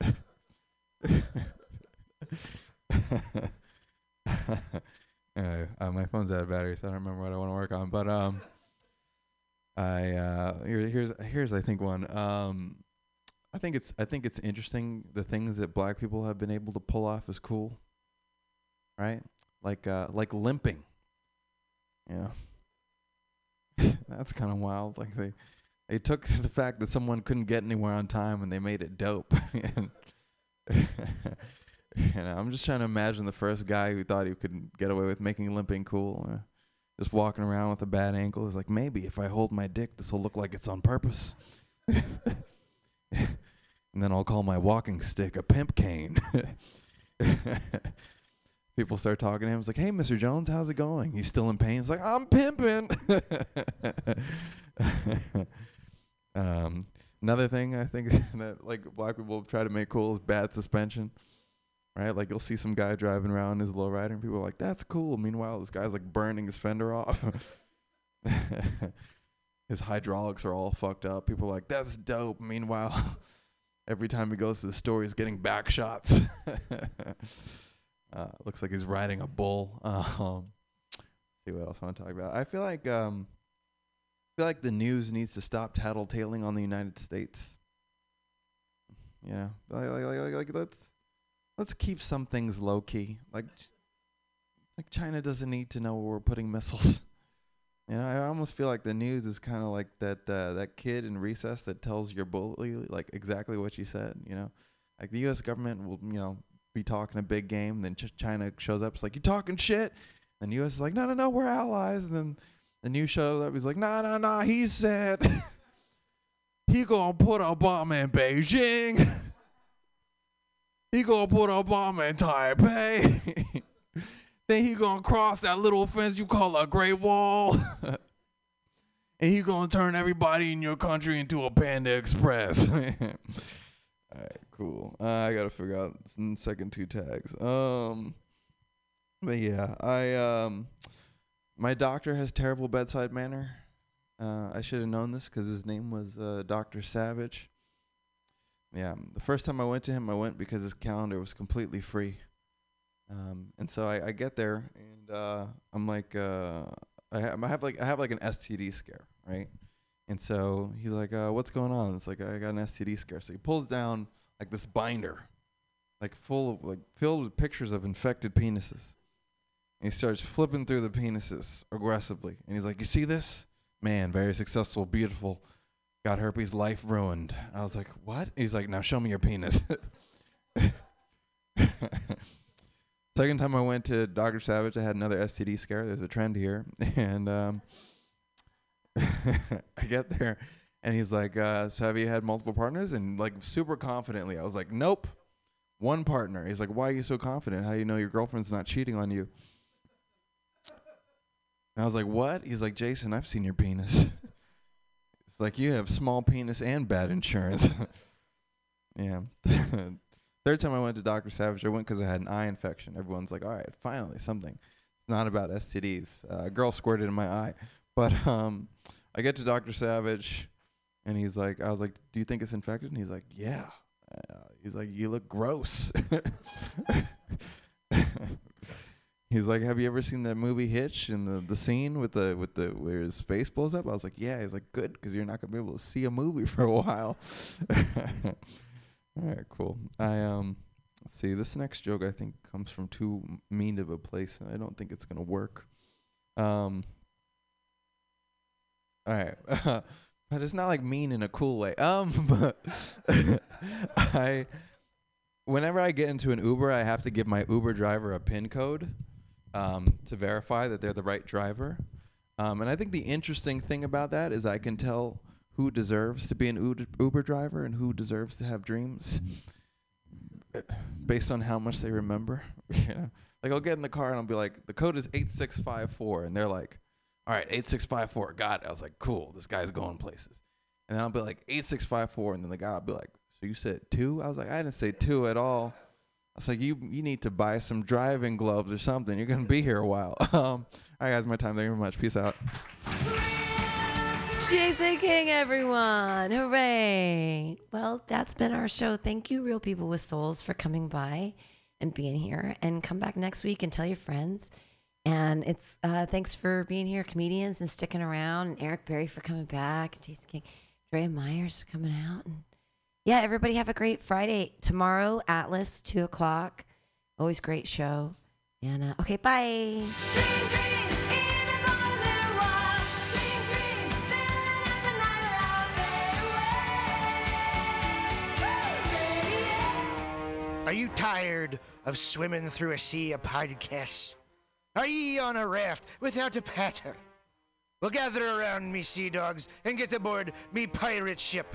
(laughs) (laughs) (laughs) anyway, uh, my phone's out of battery, so I don't remember what I want to work on. But um, I uh, here, here's here's I think one. Um, I think it's I think it's interesting the things that black people have been able to pull off is cool. Right? Like uh like limping. Yeah. (laughs) That's kind of wild. Like they they took (laughs) the fact that someone couldn't get anywhere on time and they made it dope. (laughs) you know, I'm just trying to imagine the first guy who thought he could get away with making limping cool. Uh, just walking around with a bad ankle. He's like, maybe if I hold my dick, this will look like it's on purpose. (laughs) and then I'll call my walking stick a pimp cane. (laughs) People start talking to him. It's like, "Hey, Mr. Jones, how's it going?" He's still in pain. He's like, "I'm pimping." um, another thing I think that like black people try to make cool is bad suspension. Right? Like you'll see some guy driving around his lowrider, and people are like, "That's cool." Meanwhile, this guy's like burning his fender off. (laughs) his hydraulics are all fucked up. People are like, "That's dope." Meanwhile, (laughs) every time he goes to the store, he's getting back shots. (laughs) uh, looks like he's riding a bull. Um, see what else I want to talk about. I feel like um, I feel like the news needs to stop tattletaling on the United States. You know, like, like, like, like, like let's let's keep some things low key. Like like China doesn't need to know where we're putting missiles. (laughs) You know, I almost feel like the news is kind of like that uh, that kid in recess that tells your bully like exactly what you said. You know, like the U.S. government will you know be talking a big game, then Ch- China shows up, it's like you talking shit, and the U.S. is like, no, no, no, we're allies, and then the news shows up, he's like, no no no he said (laughs) he gonna put a bomb in Beijing, (laughs) he gonna put a bomb in Taipei. (laughs) Then he gonna cross that little fence you call a Great Wall. (laughs) and he gonna turn everybody in your country into a Panda Express. (laughs) All right, cool. Uh, I gotta figure out second two tags. Um, but yeah, I um, my doctor has terrible bedside manner. Uh, I should have known this because his name was uh, Doctor Savage. Yeah, the first time I went to him, I went because his calendar was completely free. Um, and so I, I get there and uh, I'm like, uh, I, ha- I have like I have like an STD scare, right? And so he's like, uh, "What's going on?" It's like I got an STD scare. So he pulls down like this binder, like full of like filled with pictures of infected penises. he starts flipping through the penises aggressively. And he's like, You see this? Man, very successful, beautiful. Got herpes, life ruined. I was like, What? He's like, Now show me your penis. (laughs) Second time I went to Dr. Savage, I had another STD scare. There's a trend here. (laughs) And um, (laughs) I get there, and he's like, uh, So have you had multiple partners? And like, super confidently, I was like, Nope. One partner. He's like, Why are you so confident? How do you know your girlfriend's not cheating on you? And I was like, What? He's like, Jason, I've seen your penis. It's like, You have small penis and bad insurance. (laughs) yeah. (laughs) Third time I went to Dr. Savage, I went because I had an eye infection. Everyone's like, All right, finally, something. It's not about STDs. Uh, a girl squirted in my eye. But um, I get to Dr. Savage, and he's like, I was like, Do you think it's infected? And he's like, Yeah. Uh, he's like, You look gross. (laughs) he's like, Have you ever seen that movie Hitch and the, the scene with the with the where his face blows up? I was like, Yeah. He's like, Good, because you're not gonna be able to see a movie (laughs) for a while. (laughs) All right, cool. I um, let's see. This next joke I think comes from too mean of a place, and I don't think it's gonna work. Um. All right, (laughs) but it's not like mean in a cool way. Um, but I, whenever I get into an Uber, I have to give my Uber driver a PIN code, um, to verify that they're the right driver. Um, and I think the interesting thing about that is I can tell who deserves to be an Uber- driver and who deserves to have dreams based on how much they remember. (laughs) you know? Like I'll get in the car and I'll be like, the code is 8654. And they're like, all right, 8654, got it. I was like, cool, this guy's going places. And then I'll be like, 8654. And then the guy will be like, so you said two? I was like, I didn't say two at all. I was like, you you need to buy some driving gloves or something. You're to be here a while. (laughs) um, all right, guys, my time. Thank you very much. Peace out. Jason King, everyone. Hooray. Well, that's been our show. Thank you, Real People with Souls, for coming by and being here. And come back next week and tell your friends. And it's uh, thanks for being here, comedians, and sticking around. And Eric Berry for coming back. And Jason King, Drea Myers for coming out. And yeah, everybody have a great Friday. Tomorrow, Atlas, 2 o'clock. Always great show. And uh, okay, bye. Are you tired of swimming through a sea of podcasts? Are ye on a raft without a paddle? Well, gather around me, sea dogs, and get aboard me pirate ship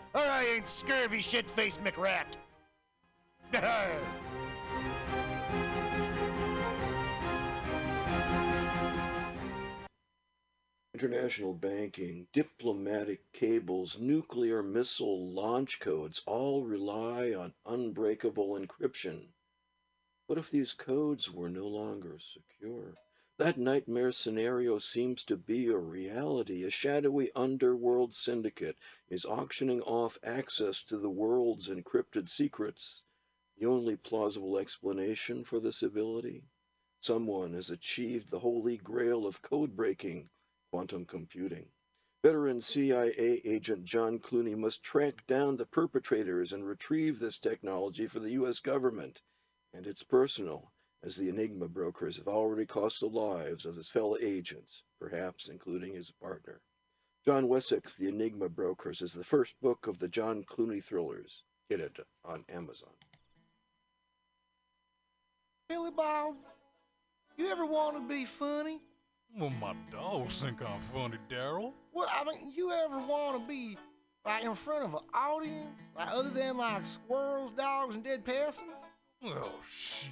or I ain't scurvy shit-faced McRat. (laughs) International banking, diplomatic cables, nuclear missile launch codes all rely on unbreakable encryption. What if these codes were no longer secure? That nightmare scenario seems to be a reality. A shadowy underworld syndicate is auctioning off access to the world's encrypted secrets. The only plausible explanation for this ability? Someone has achieved the holy grail of code breaking quantum computing. Veteran CIA agent John Clooney must track down the perpetrators and retrieve this technology for the U.S. government. And it's personal, as the Enigma brokers have already cost the lives of his fellow agents, perhaps including his partner. John Wessex, The Enigma Brokers, is the first book of the John Clooney thrillers. Get it on Amazon. Billy Bob, you ever want to be funny? Well, my dogs think I'm funny, Daryl. Well, I mean, you ever want to be like in front of an audience, like other than like squirrels, dogs, and dead persons? Well, oh, shit.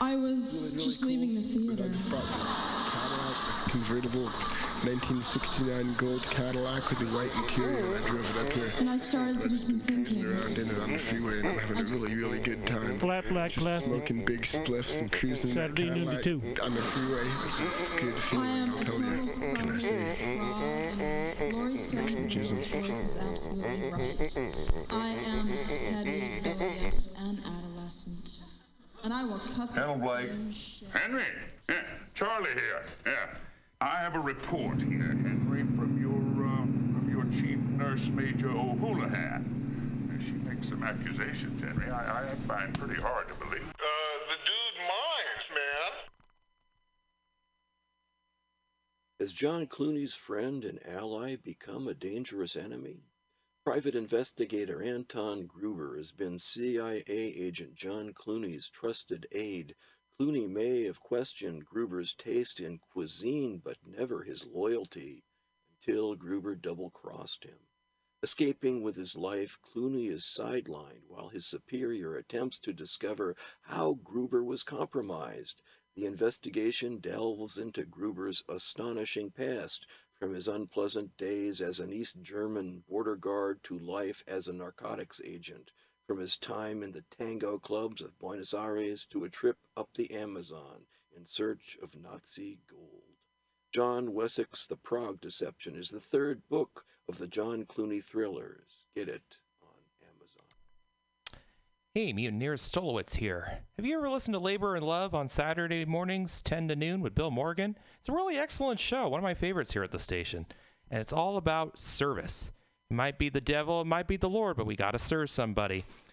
I was just leaving the theater. Cadillac, convertible 1969 gold Cadillac with the white interior. I drove it up here. And I started to do some thinking. Around in it on the freeway and I'm having a really, really good time. Flat black Just plastic. Smoking big spliffs and cruising in that Saturday noon to Cadillac two. on the freeway. Good to see I am you. a I'll total you. fraud Can I say? and Laurie Stone's voice is absolutely right. I am petty, rebellious, and adolescent. And I will cut the Hello, Blake. damn shit. Henry, yeah, Charlie here. Yeah, I have a report here, Henry, from your uh, from your chief nurse, Major O'Houlihan. She makes some accusations, Henry. I, I find pretty hard to believe. Uh, the dude minds, man. Has John Clooney's friend and ally become a dangerous enemy? Private investigator Anton Gruber has been CIA agent John Clooney's trusted aide. Clooney may have questioned Gruber's taste in cuisine, but never his loyalty, until Gruber double crossed him. Escaping with his life, Clooney is sidelined while his superior attempts to discover how Gruber was compromised. The investigation delves into Gruber's astonishing past, from his unpleasant days as an East German border guard to life as a narcotics agent, from his time in the tango clubs of Buenos Aires to a trip up the Amazon in search of Nazi gold. John Wessex' The Prague Deception is the third book of the John Clooney thrillers. Get it Hey, Mutineers Stolowitz here. Have you ever listened to Labor and Love on Saturday mornings, 10 to noon, with Bill Morgan? It's a really excellent show, one of my favorites here at the station. And it's all about service. It might be the devil, it might be the Lord, but we got to serve somebody.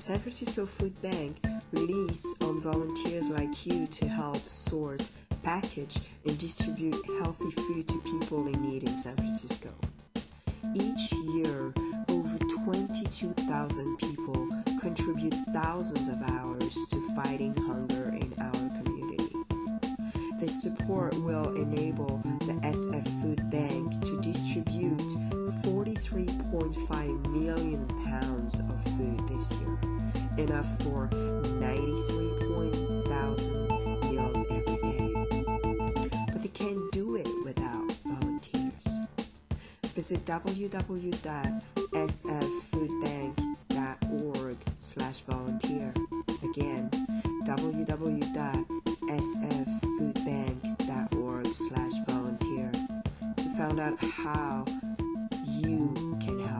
The San Francisco Food Bank relies on volunteers like you to help sort, package, and distribute healthy food to people in need in San Francisco. Each year, over 22,000 people contribute thousands of hours to fighting hunger in our community. This support will enable the SF Food Bank to distribute 43.5 million pounds of food this year, enough for 93,000 meals every day. But they can't do it without volunteers. Visit www.sffoodbank.org slash volunteer. Again, www.sffoodbank.org slash volunteer to find out how you can help.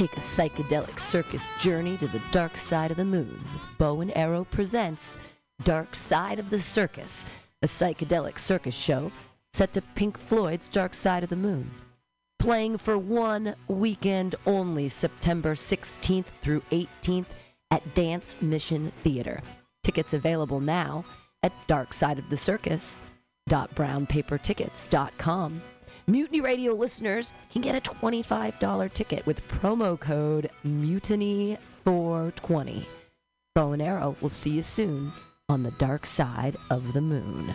Take a psychedelic circus journey to the dark side of the moon with Bow and Arrow presents Dark Side of the Circus, a psychedelic circus show set to Pink Floyd's Dark Side of the Moon. Playing for one weekend only, September 16th through 18th at Dance Mission Theater. Tickets available now at darksideofthecircus.brownpapertickets.com. Mutiny Radio listeners can get a $25 ticket with promo code MUTINY420. Bow and Arrow will see you soon on the dark side of the moon.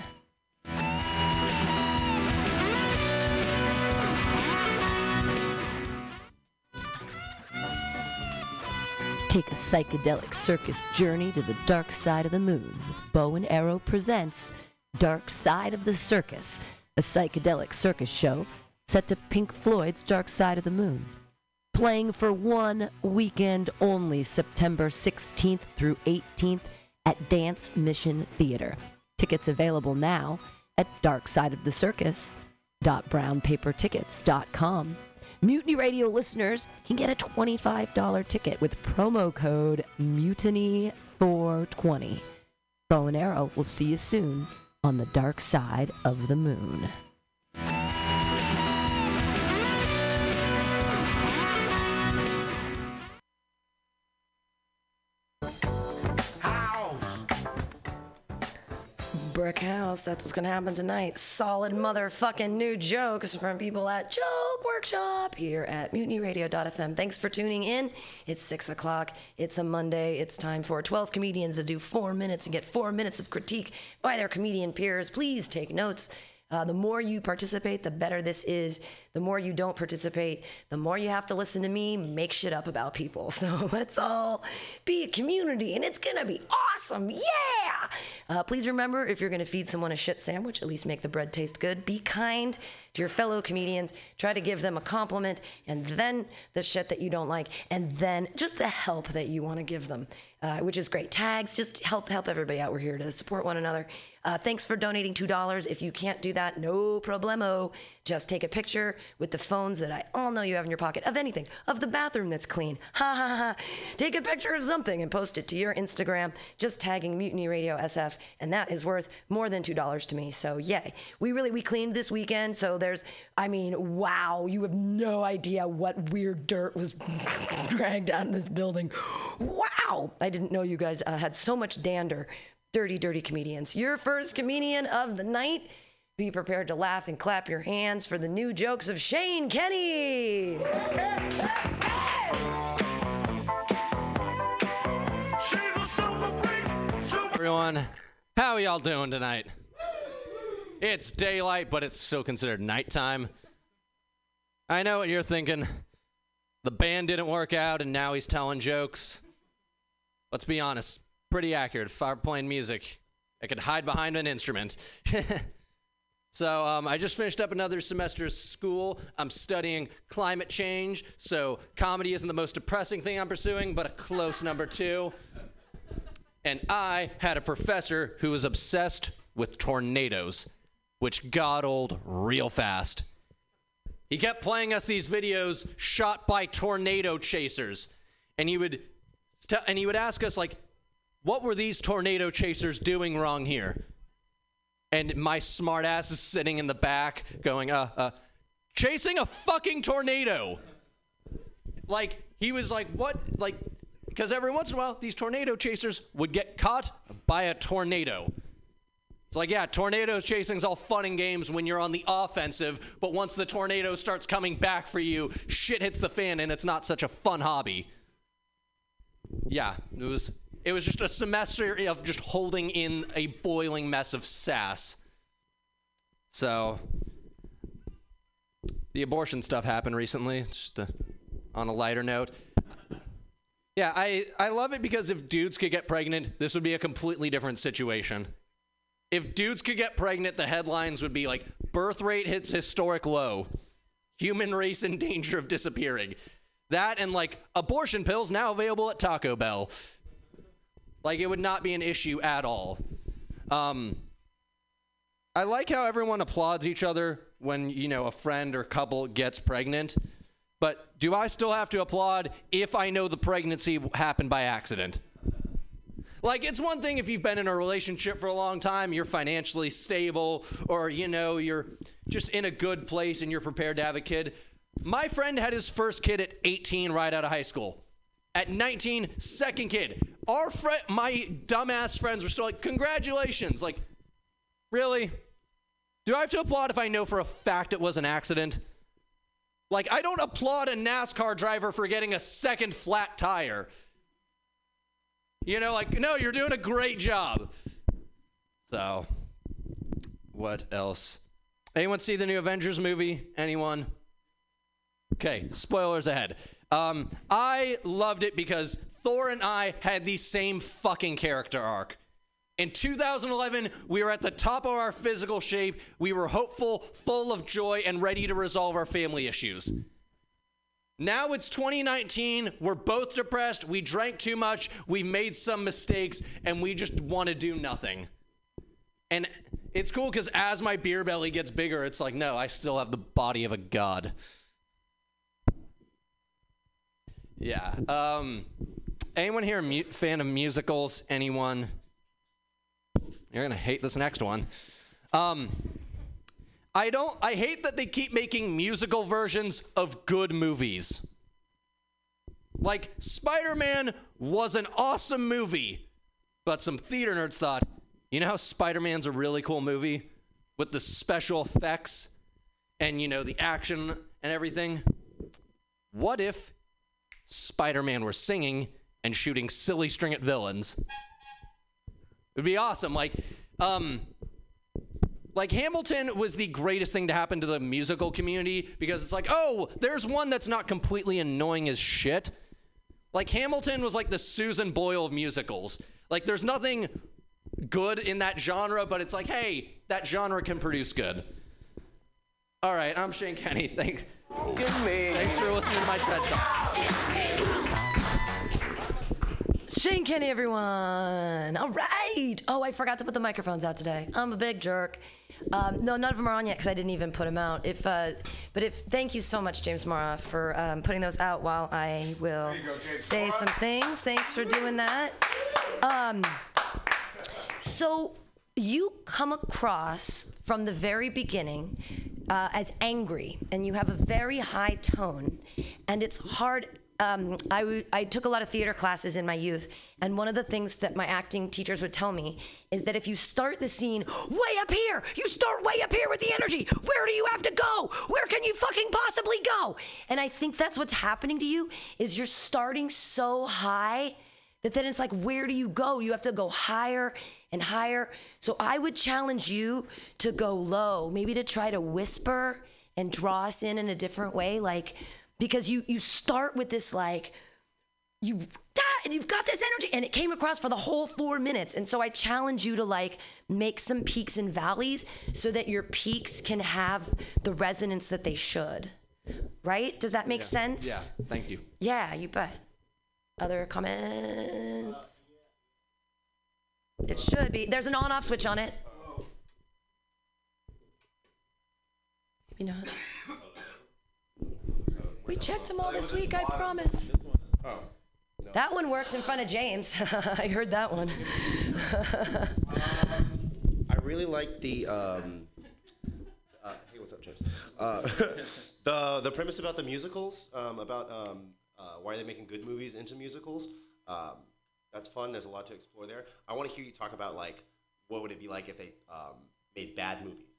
Take a psychedelic circus journey to the dark side of the moon with Bow and Arrow presents Dark Side of the Circus, a psychedelic circus show set to Pink Floyd's Dark Side of the Moon. Playing for one weekend only, September 16th through 18th at Dance Mission Theater. Tickets available now at darksideofthecircus.brownpapertickets.com. Mutiny Radio listeners can get a $25 ticket with promo code MUTINY420. Bow and Arrow will see you soon on the dark side of the moon. House, that's what's gonna happen tonight. Solid motherfucking new jokes from people at Joke Workshop here at MutinyRadio.fm. Thanks for tuning in. It's six o'clock. It's a Monday. It's time for 12 comedians to do four minutes and get four minutes of critique by their comedian peers. Please take notes. Uh, the more you participate, the better this is. The more you don't participate, the more you have to listen to me make shit up about people. (laughs) So let's all be a community and it's gonna be awesome. Yeah! Uh, please remember if you're gonna feed someone a shit sandwich, at least make the bread taste good. Be kind to your fellow comedians. Try to give them a compliment and then the shit that you don't like and then just the help that you wanna give them. Uh, which is great. Tags, just help help everybody out. We're here to support one another. Uh, thanks for donating two dollars. If you can't do that, no problemo. Just take a picture with the phones that I all know you have in your pocket of anything, of the bathroom that's clean. (laughs) Ha ha ha. Take a picture of something and post it to your Instagram, just tagging Mutiny Radio SF, and that is worth more than two dollars to me. So yay. We really we cleaned this weekend, so there's I mean, wow, you have no idea what weird dirt was (laughs) dragged out of this building. Wow! I didn't know you guys uh, had so much dander. Dirty, dirty comedians. Your first comedian of the night. Be prepared to laugh and clap your hands for the new jokes of Shane Kenny. Everyone, how y'all doing tonight? It's daylight, but it's still considered nighttime. I know what you're thinking. The band didn't work out, and now he's telling jokes. Let's be honest, pretty accurate. If I were playing music, I could hide behind an instrument. (laughs) so um, I just finished up another semester of school. I'm studying climate change, so comedy isn't the most depressing thing I'm pursuing, but a close number two. And I had a professor who was obsessed with tornadoes, which got old real fast. He kept playing us these videos shot by tornado chasers, and he would and he would ask us like, "What were these tornado chasers doing wrong here?" And my smart ass is sitting in the back, going, "Uh, uh, chasing a fucking tornado." Like he was like, "What?" Like, because every once in a while these tornado chasers would get caught by a tornado. It's like, yeah, tornado chasing's all fun and games when you're on the offensive, but once the tornado starts coming back for you, shit hits the fan and it's not such a fun hobby. Yeah, it was it was just a semester of just holding in a boiling mess of sass. So the abortion stuff happened recently, just uh on a lighter note. Yeah, I, I love it because if dudes could get pregnant, this would be a completely different situation. If dudes could get pregnant, the headlines would be like birth rate hits historic low, human race in danger of disappearing. That and like abortion pills now available at Taco Bell. Like it would not be an issue at all. Um, I like how everyone applauds each other when, you know, a friend or couple gets pregnant. But do I still have to applaud if I know the pregnancy happened by accident? Like, it's one thing if you've been in a relationship for a long time, you're financially stable, or, you know, you're just in a good place and you're prepared to have a kid. My friend had his first kid at 18 right out of high school. At 19, second kid. Our friend, my dumbass friends were still like, congratulations. Like, really? Do I have to applaud if I know for a fact it was an accident? Like, I don't applaud a NASCAR driver for getting a second flat tire. You know, like, no, you're doing a great job. So, what else? Anyone see the new Avengers movie? Anyone? Okay, spoilers ahead. Um, I loved it because Thor and I had the same fucking character arc. In 2011, we were at the top of our physical shape. We were hopeful, full of joy, and ready to resolve our family issues. Now it's 2019. We're both depressed. We drank too much. We made some mistakes, and we just want to do nothing. And it's cool because as my beer belly gets bigger, it's like, no, I still have the body of a god. Yeah. Um, anyone here a mu- fan of musicals? Anyone? You're gonna hate this next one. Um, I don't. I hate that they keep making musical versions of good movies. Like Spider-Man was an awesome movie, but some theater nerds thought, you know how Spider-Man's a really cool movie with the special effects and you know the action and everything. What if Spider-Man were singing and shooting silly string at villains? It'd be awesome. Like, um, Like Hamilton was the greatest thing to happen to the musical community because it's like, oh, there's one that's not completely annoying as shit. Like Hamilton was like the Susan Boyle of musicals. Like there's nothing good in that genre, but it's like, hey, that genre can produce good. All right, I'm Shane Kenny. (laughs) Thanks. Good me. Thanks for listening to my TED Talk. Shane Kenny, everyone. All right. Oh, I forgot to put the microphones out today. I'm a big jerk. Um, no, none of them are on yet because I didn't even put them out. If, uh, but if thank you so much, James Mara, for um, putting those out. While I will say some things. Thanks for doing that. Um, so you come across from the very beginning uh, as angry, and you have a very high tone, and it's hard. Um, I, w- I took a lot of theater classes in my youth, and one of the things that my acting teachers would tell me is that if you start the scene way up here, you start way up here with the energy. Where do you have to go? Where can you fucking possibly go? And I think that's what's happening to you is you're starting so high that then it's like where do you go you have to go higher and higher so i would challenge you to go low maybe to try to whisper and draw us in in a different way like because you you start with this like you and you've got this energy and it came across for the whole four minutes and so i challenge you to like make some peaks and valleys so that your peaks can have the resonance that they should right does that make Yeah. sense Yeah, thank you. yeah, you bet. Other comments? It should be. There's an on off switch on it. Maybe not. (coughs) We checked them all this week, I promise. That one works in front of James. (laughs) I heard that one. (laughs) I really like the. Um, uh, hey, what's up, James? Uh, (laughs) the the premise about the musicals, um, about um, uh, why are they making good movies into musicals. That's fun. There's a lot to explore there. I want to hear you talk about like what would it be like if they um, made bad movies,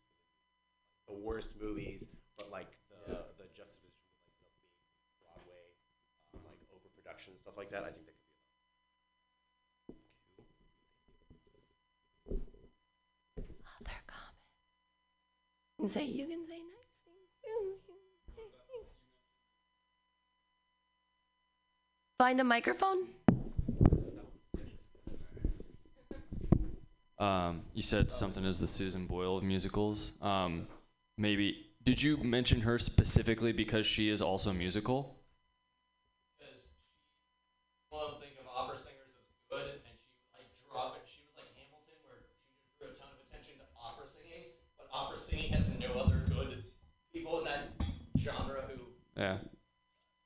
the worst movies, but like the the juxtaposition with like the big Broadway, um, like overproduction and stuff like that. I think that could You can say you can say nice things too. Find a microphone. Um, you said something as the Susan Boyle of musicals. Um, maybe did you mention her specifically because she is also musical? Well, think of opera singers as good, and she like draw. She was like Hamilton, where she drew a ton of attention to opera singing, but opera singing has no other good people in that genre who. Yeah.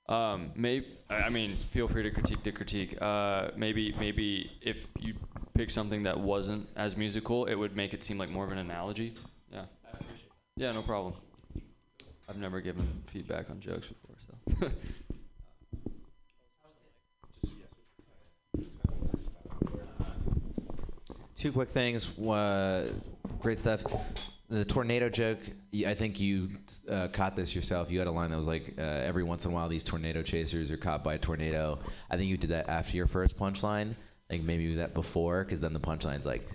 Um, maybe I I mean, feel free to critique the critique. Uh, maybe maybe if you pick something that wasn't as musical, it would make it seem like more of an analogy. Yeah. Yeah, no problem. I've never given feedback on jokes before, so. (laughs) Two quick things. Uh, great stuff. The tornado joke. I think you uh, caught this yourself. You had a line that was like, uh, "Every once in a while, these tornado chasers are caught by a tornado." I think you did that after your first punchline. I think maybe that before, because then the punchline's like,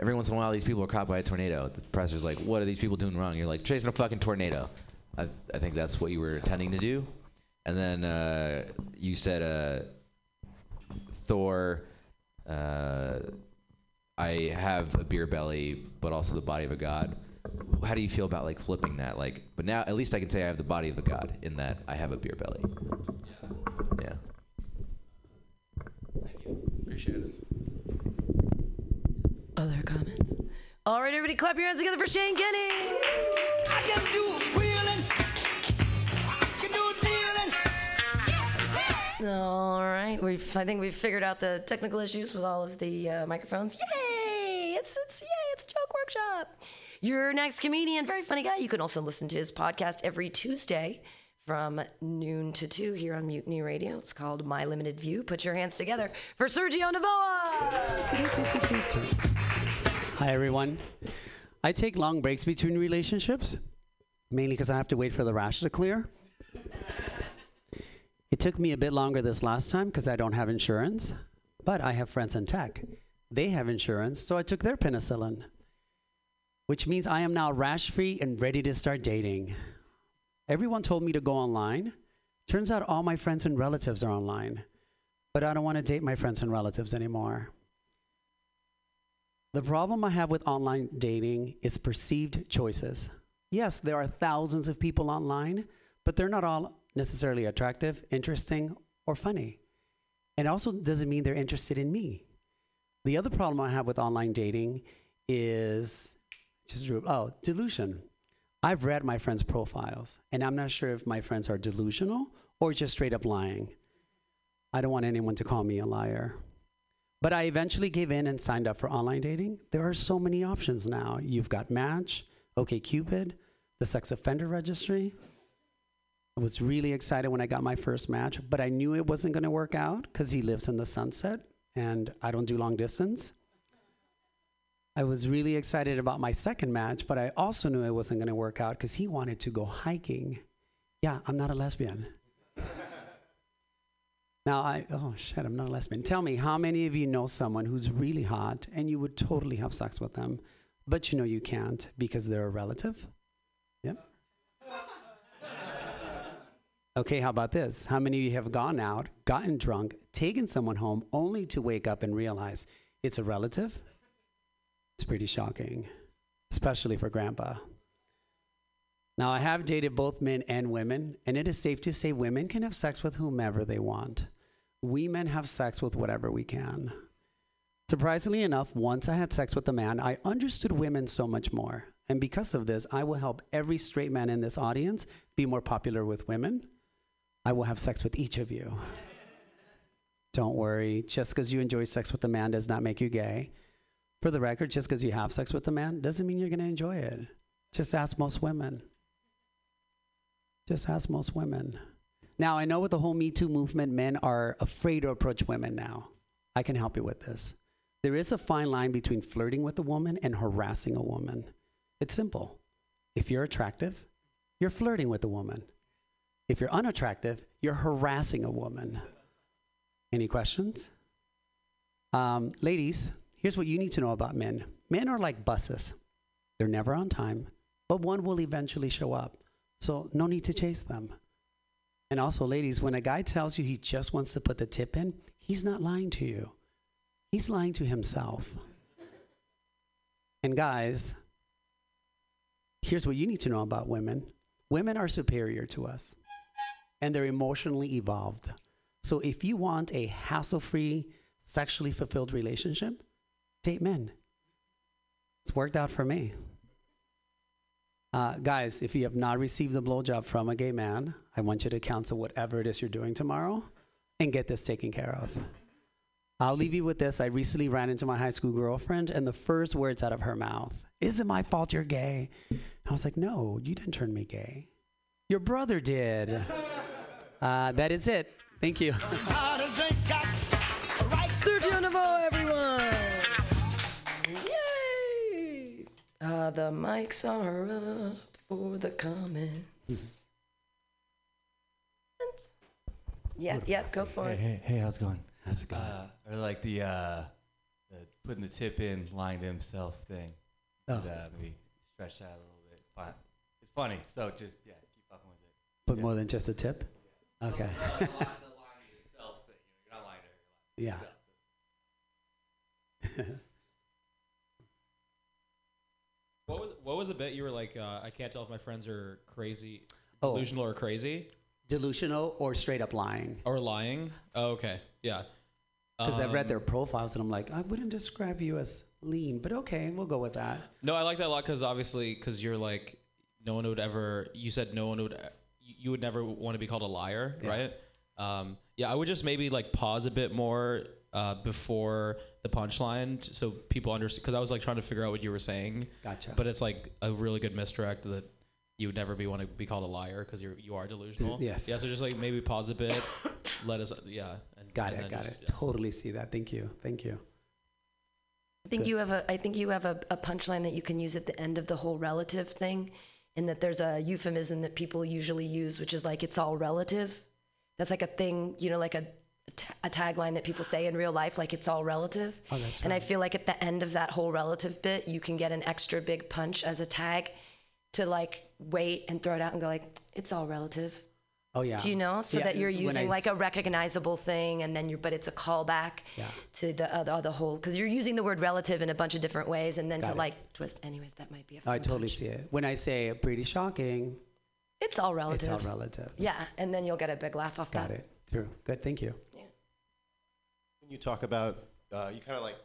"Every once in a while, these people are caught by a tornado." The presser's like, "What are these people doing wrong?" You're like, "Chasing a fucking tornado." I, I think that's what you were intending to do. And then uh, you said, uh, "Thor." Uh, I have a beer belly, but also the body of a god. How do you feel about like flipping that? Like, but now at least I can say I have the body of a god in that I have a beer belly. Yeah. Appreciate it. Other comments? All right, everybody, clap your hands together for Shane Kenny. I can do All right, we've I think we've figured out the technical issues with all of the uh, microphones. Yay! It's it's yay! It's joke workshop. Your next comedian, very funny guy. You can also listen to his podcast every Tuesday from noon to two here on Mutiny Radio. It's called My Limited View. Put your hands together for Sergio Navoa. Hi, everyone. I take long breaks between relationships, mainly because I have to wait for the rash to clear. It took me a bit longer this last time because I don't have insurance, but I have friends in tech. They have insurance, so I took their penicillin. which means I am now rash free and ready to start dating. Everyone told me to go online. Turns out all my friends and relatives are online, but I don't want to date my friends and relatives anymore. The problem I have with online dating is perceived choices. Yes, there are thousands of people online, but they're not all necessarily attractive, interesting, or funny. And also doesn't mean they're interested in me. The other problem I have with online dating is just oh, delusion. I've read my friends' profiles, and I'm not sure if my friends are delusional or just straight up lying. I don't want anyone to call me a liar. But I eventually gave in and signed up for online dating. There are so many options now. You've got Match, OkCupid, the Sex Offender Registry. I was really excited when I got my first match, but I knew it wasn't going to work out because he lives in the sunset and I don't do long distance. I was really excited about my second match, but I also knew it wasn't going to work out because he wanted to go hiking. Yeah, I'm not a lesbian. (laughs) now, I, oh shit, I'm not a lesbian. Tell me, how many of you know someone who's really hot and you would totally have sex with them, but you know you can't because they're a relative? Yep. (laughs) Okay, how about this? How many of you have gone out, gotten drunk, taken someone home, only to wake up and realize it's a relative? It's pretty shocking, especially for grandpa. Now, I have dated both men and women, and it is safe to say women can have sex with whomever they want. We men have sex with whatever we can. Surprisingly enough, once I had sex with a man, I understood women so much more. And because of this, I will help every straight man in this audience be more popular with women. I will have sex with each of you. Don't worry, just because you enjoy sex with a man does not make you gay. For the record, just because you have sex with a man doesn't mean you're going to enjoy it. Just ask most women. Just ask most women. Now, I know with the whole Me Too movement, men are afraid to approach women now. I can help you with this. There is a fine line between flirting with a woman and harassing a woman. It's simple. If you're attractive, you're flirting with a woman. If you're unattractive, you're harassing a woman. Any questions? Um, ladies, here's what you need to know about men men are like buses, they're never on time, but one will eventually show up. So, no need to chase them. And also, ladies, when a guy tells you he just wants to put the tip in, he's not lying to you, he's lying to himself. And, guys, here's what you need to know about women women are superior to us, and they're emotionally evolved. So, if you want a hassle free, sexually fulfilled relationship, date men. It's worked out for me. Uh, guys, if you have not received a blowjob from a gay man, I want you to cancel whatever it is you're doing tomorrow and get this taken care of. I'll leave you with this. I recently ran into my high school girlfriend, and the first words out of her mouth, Is it my fault you're gay? I was like, No, you didn't turn me gay. Your brother did. (laughs) Uh, that is it. Thank you. Sergio Navo, Uh, the mics are up for the comments. Yep, yep, go for hey, it. Hey, hey, how's it going? How's it going? Uh, or like the, uh, the putting the tip in, lying to himself thing. Oh. Could, uh, maybe stretch that a little bit. It's fun. It's funny. So just yeah, keep fucking with it. But more than just a tip? Okay. yeah. (laughs) What was what was the bit you were like? Uh, I can't tell if my friends are crazy, Oh. delusional or crazy, Delusional or straight up lying. or lying. Oh, okay, yeah. Because I've read Um, their profiles and I'm like, I wouldn't describe you as lean, but okay, we'll go with that. No, I like that a lot because obviously, because you're like, no one would ever. You said no one would. You would never want to be called a liar, right? Um, yeah, I would just maybe like pause a bit more uh, before the punchline, t- so people understand. Because I was like trying to figure out what you were saying. Gotcha. But it's like a really good misdirect that you would never be want to be called a liar because you're you are delusional. yes. Yeah. So just like maybe pause a bit, let us. Yeah. And, Got and it, got just- it. Totally see that. Thank you. Thank you. I think you have a I think you have a, a punchline that you can use at the end of the whole relative thing, in that there's a euphemism that people usually use, which is like it's all relative. That's like a thing, you know, like a a ta- tagline that people say in real life, like it's all relative. Oh, that's And I feel like at the end of that whole relative bit, you can get an extra big punch as a tag to like wait and throw it out and go like, it's all relative. Oh yeah. Do you know? So Yeah, that you're using I like a recognizable thing, and then you're, but it's a callback Yeah. to the other, the whole, because you're using the word relative in a bunch of different ways, and then Got to it. like twist. Anyways, that might be a. Oh, I totally punch. see it. When I say pretty shocking, It's all relative. it's all relative. Yeah, and then you'll get a big laugh off Got that. it. True. Good. Thank you. When you talk about, uh, you kind of like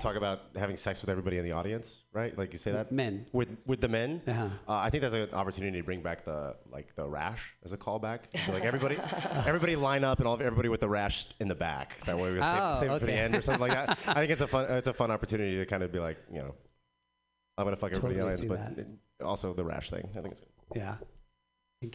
talk about having sex with everybody in the audience, right? Like you say that men with with the men. Uh-huh. Uh, I think that's an opportunity to bring back the like the rash as a callback. So, like everybody, (laughs) everybody line up and all everybody with the rash in the back. That way we Oh, save, save it for the end or something like that. (laughs) I think it's a fun it's a fun opportunity to kind of be like you know, I'm gonna fuck everybody Totally else, see but also the rash thing. I think it's good. Yeah.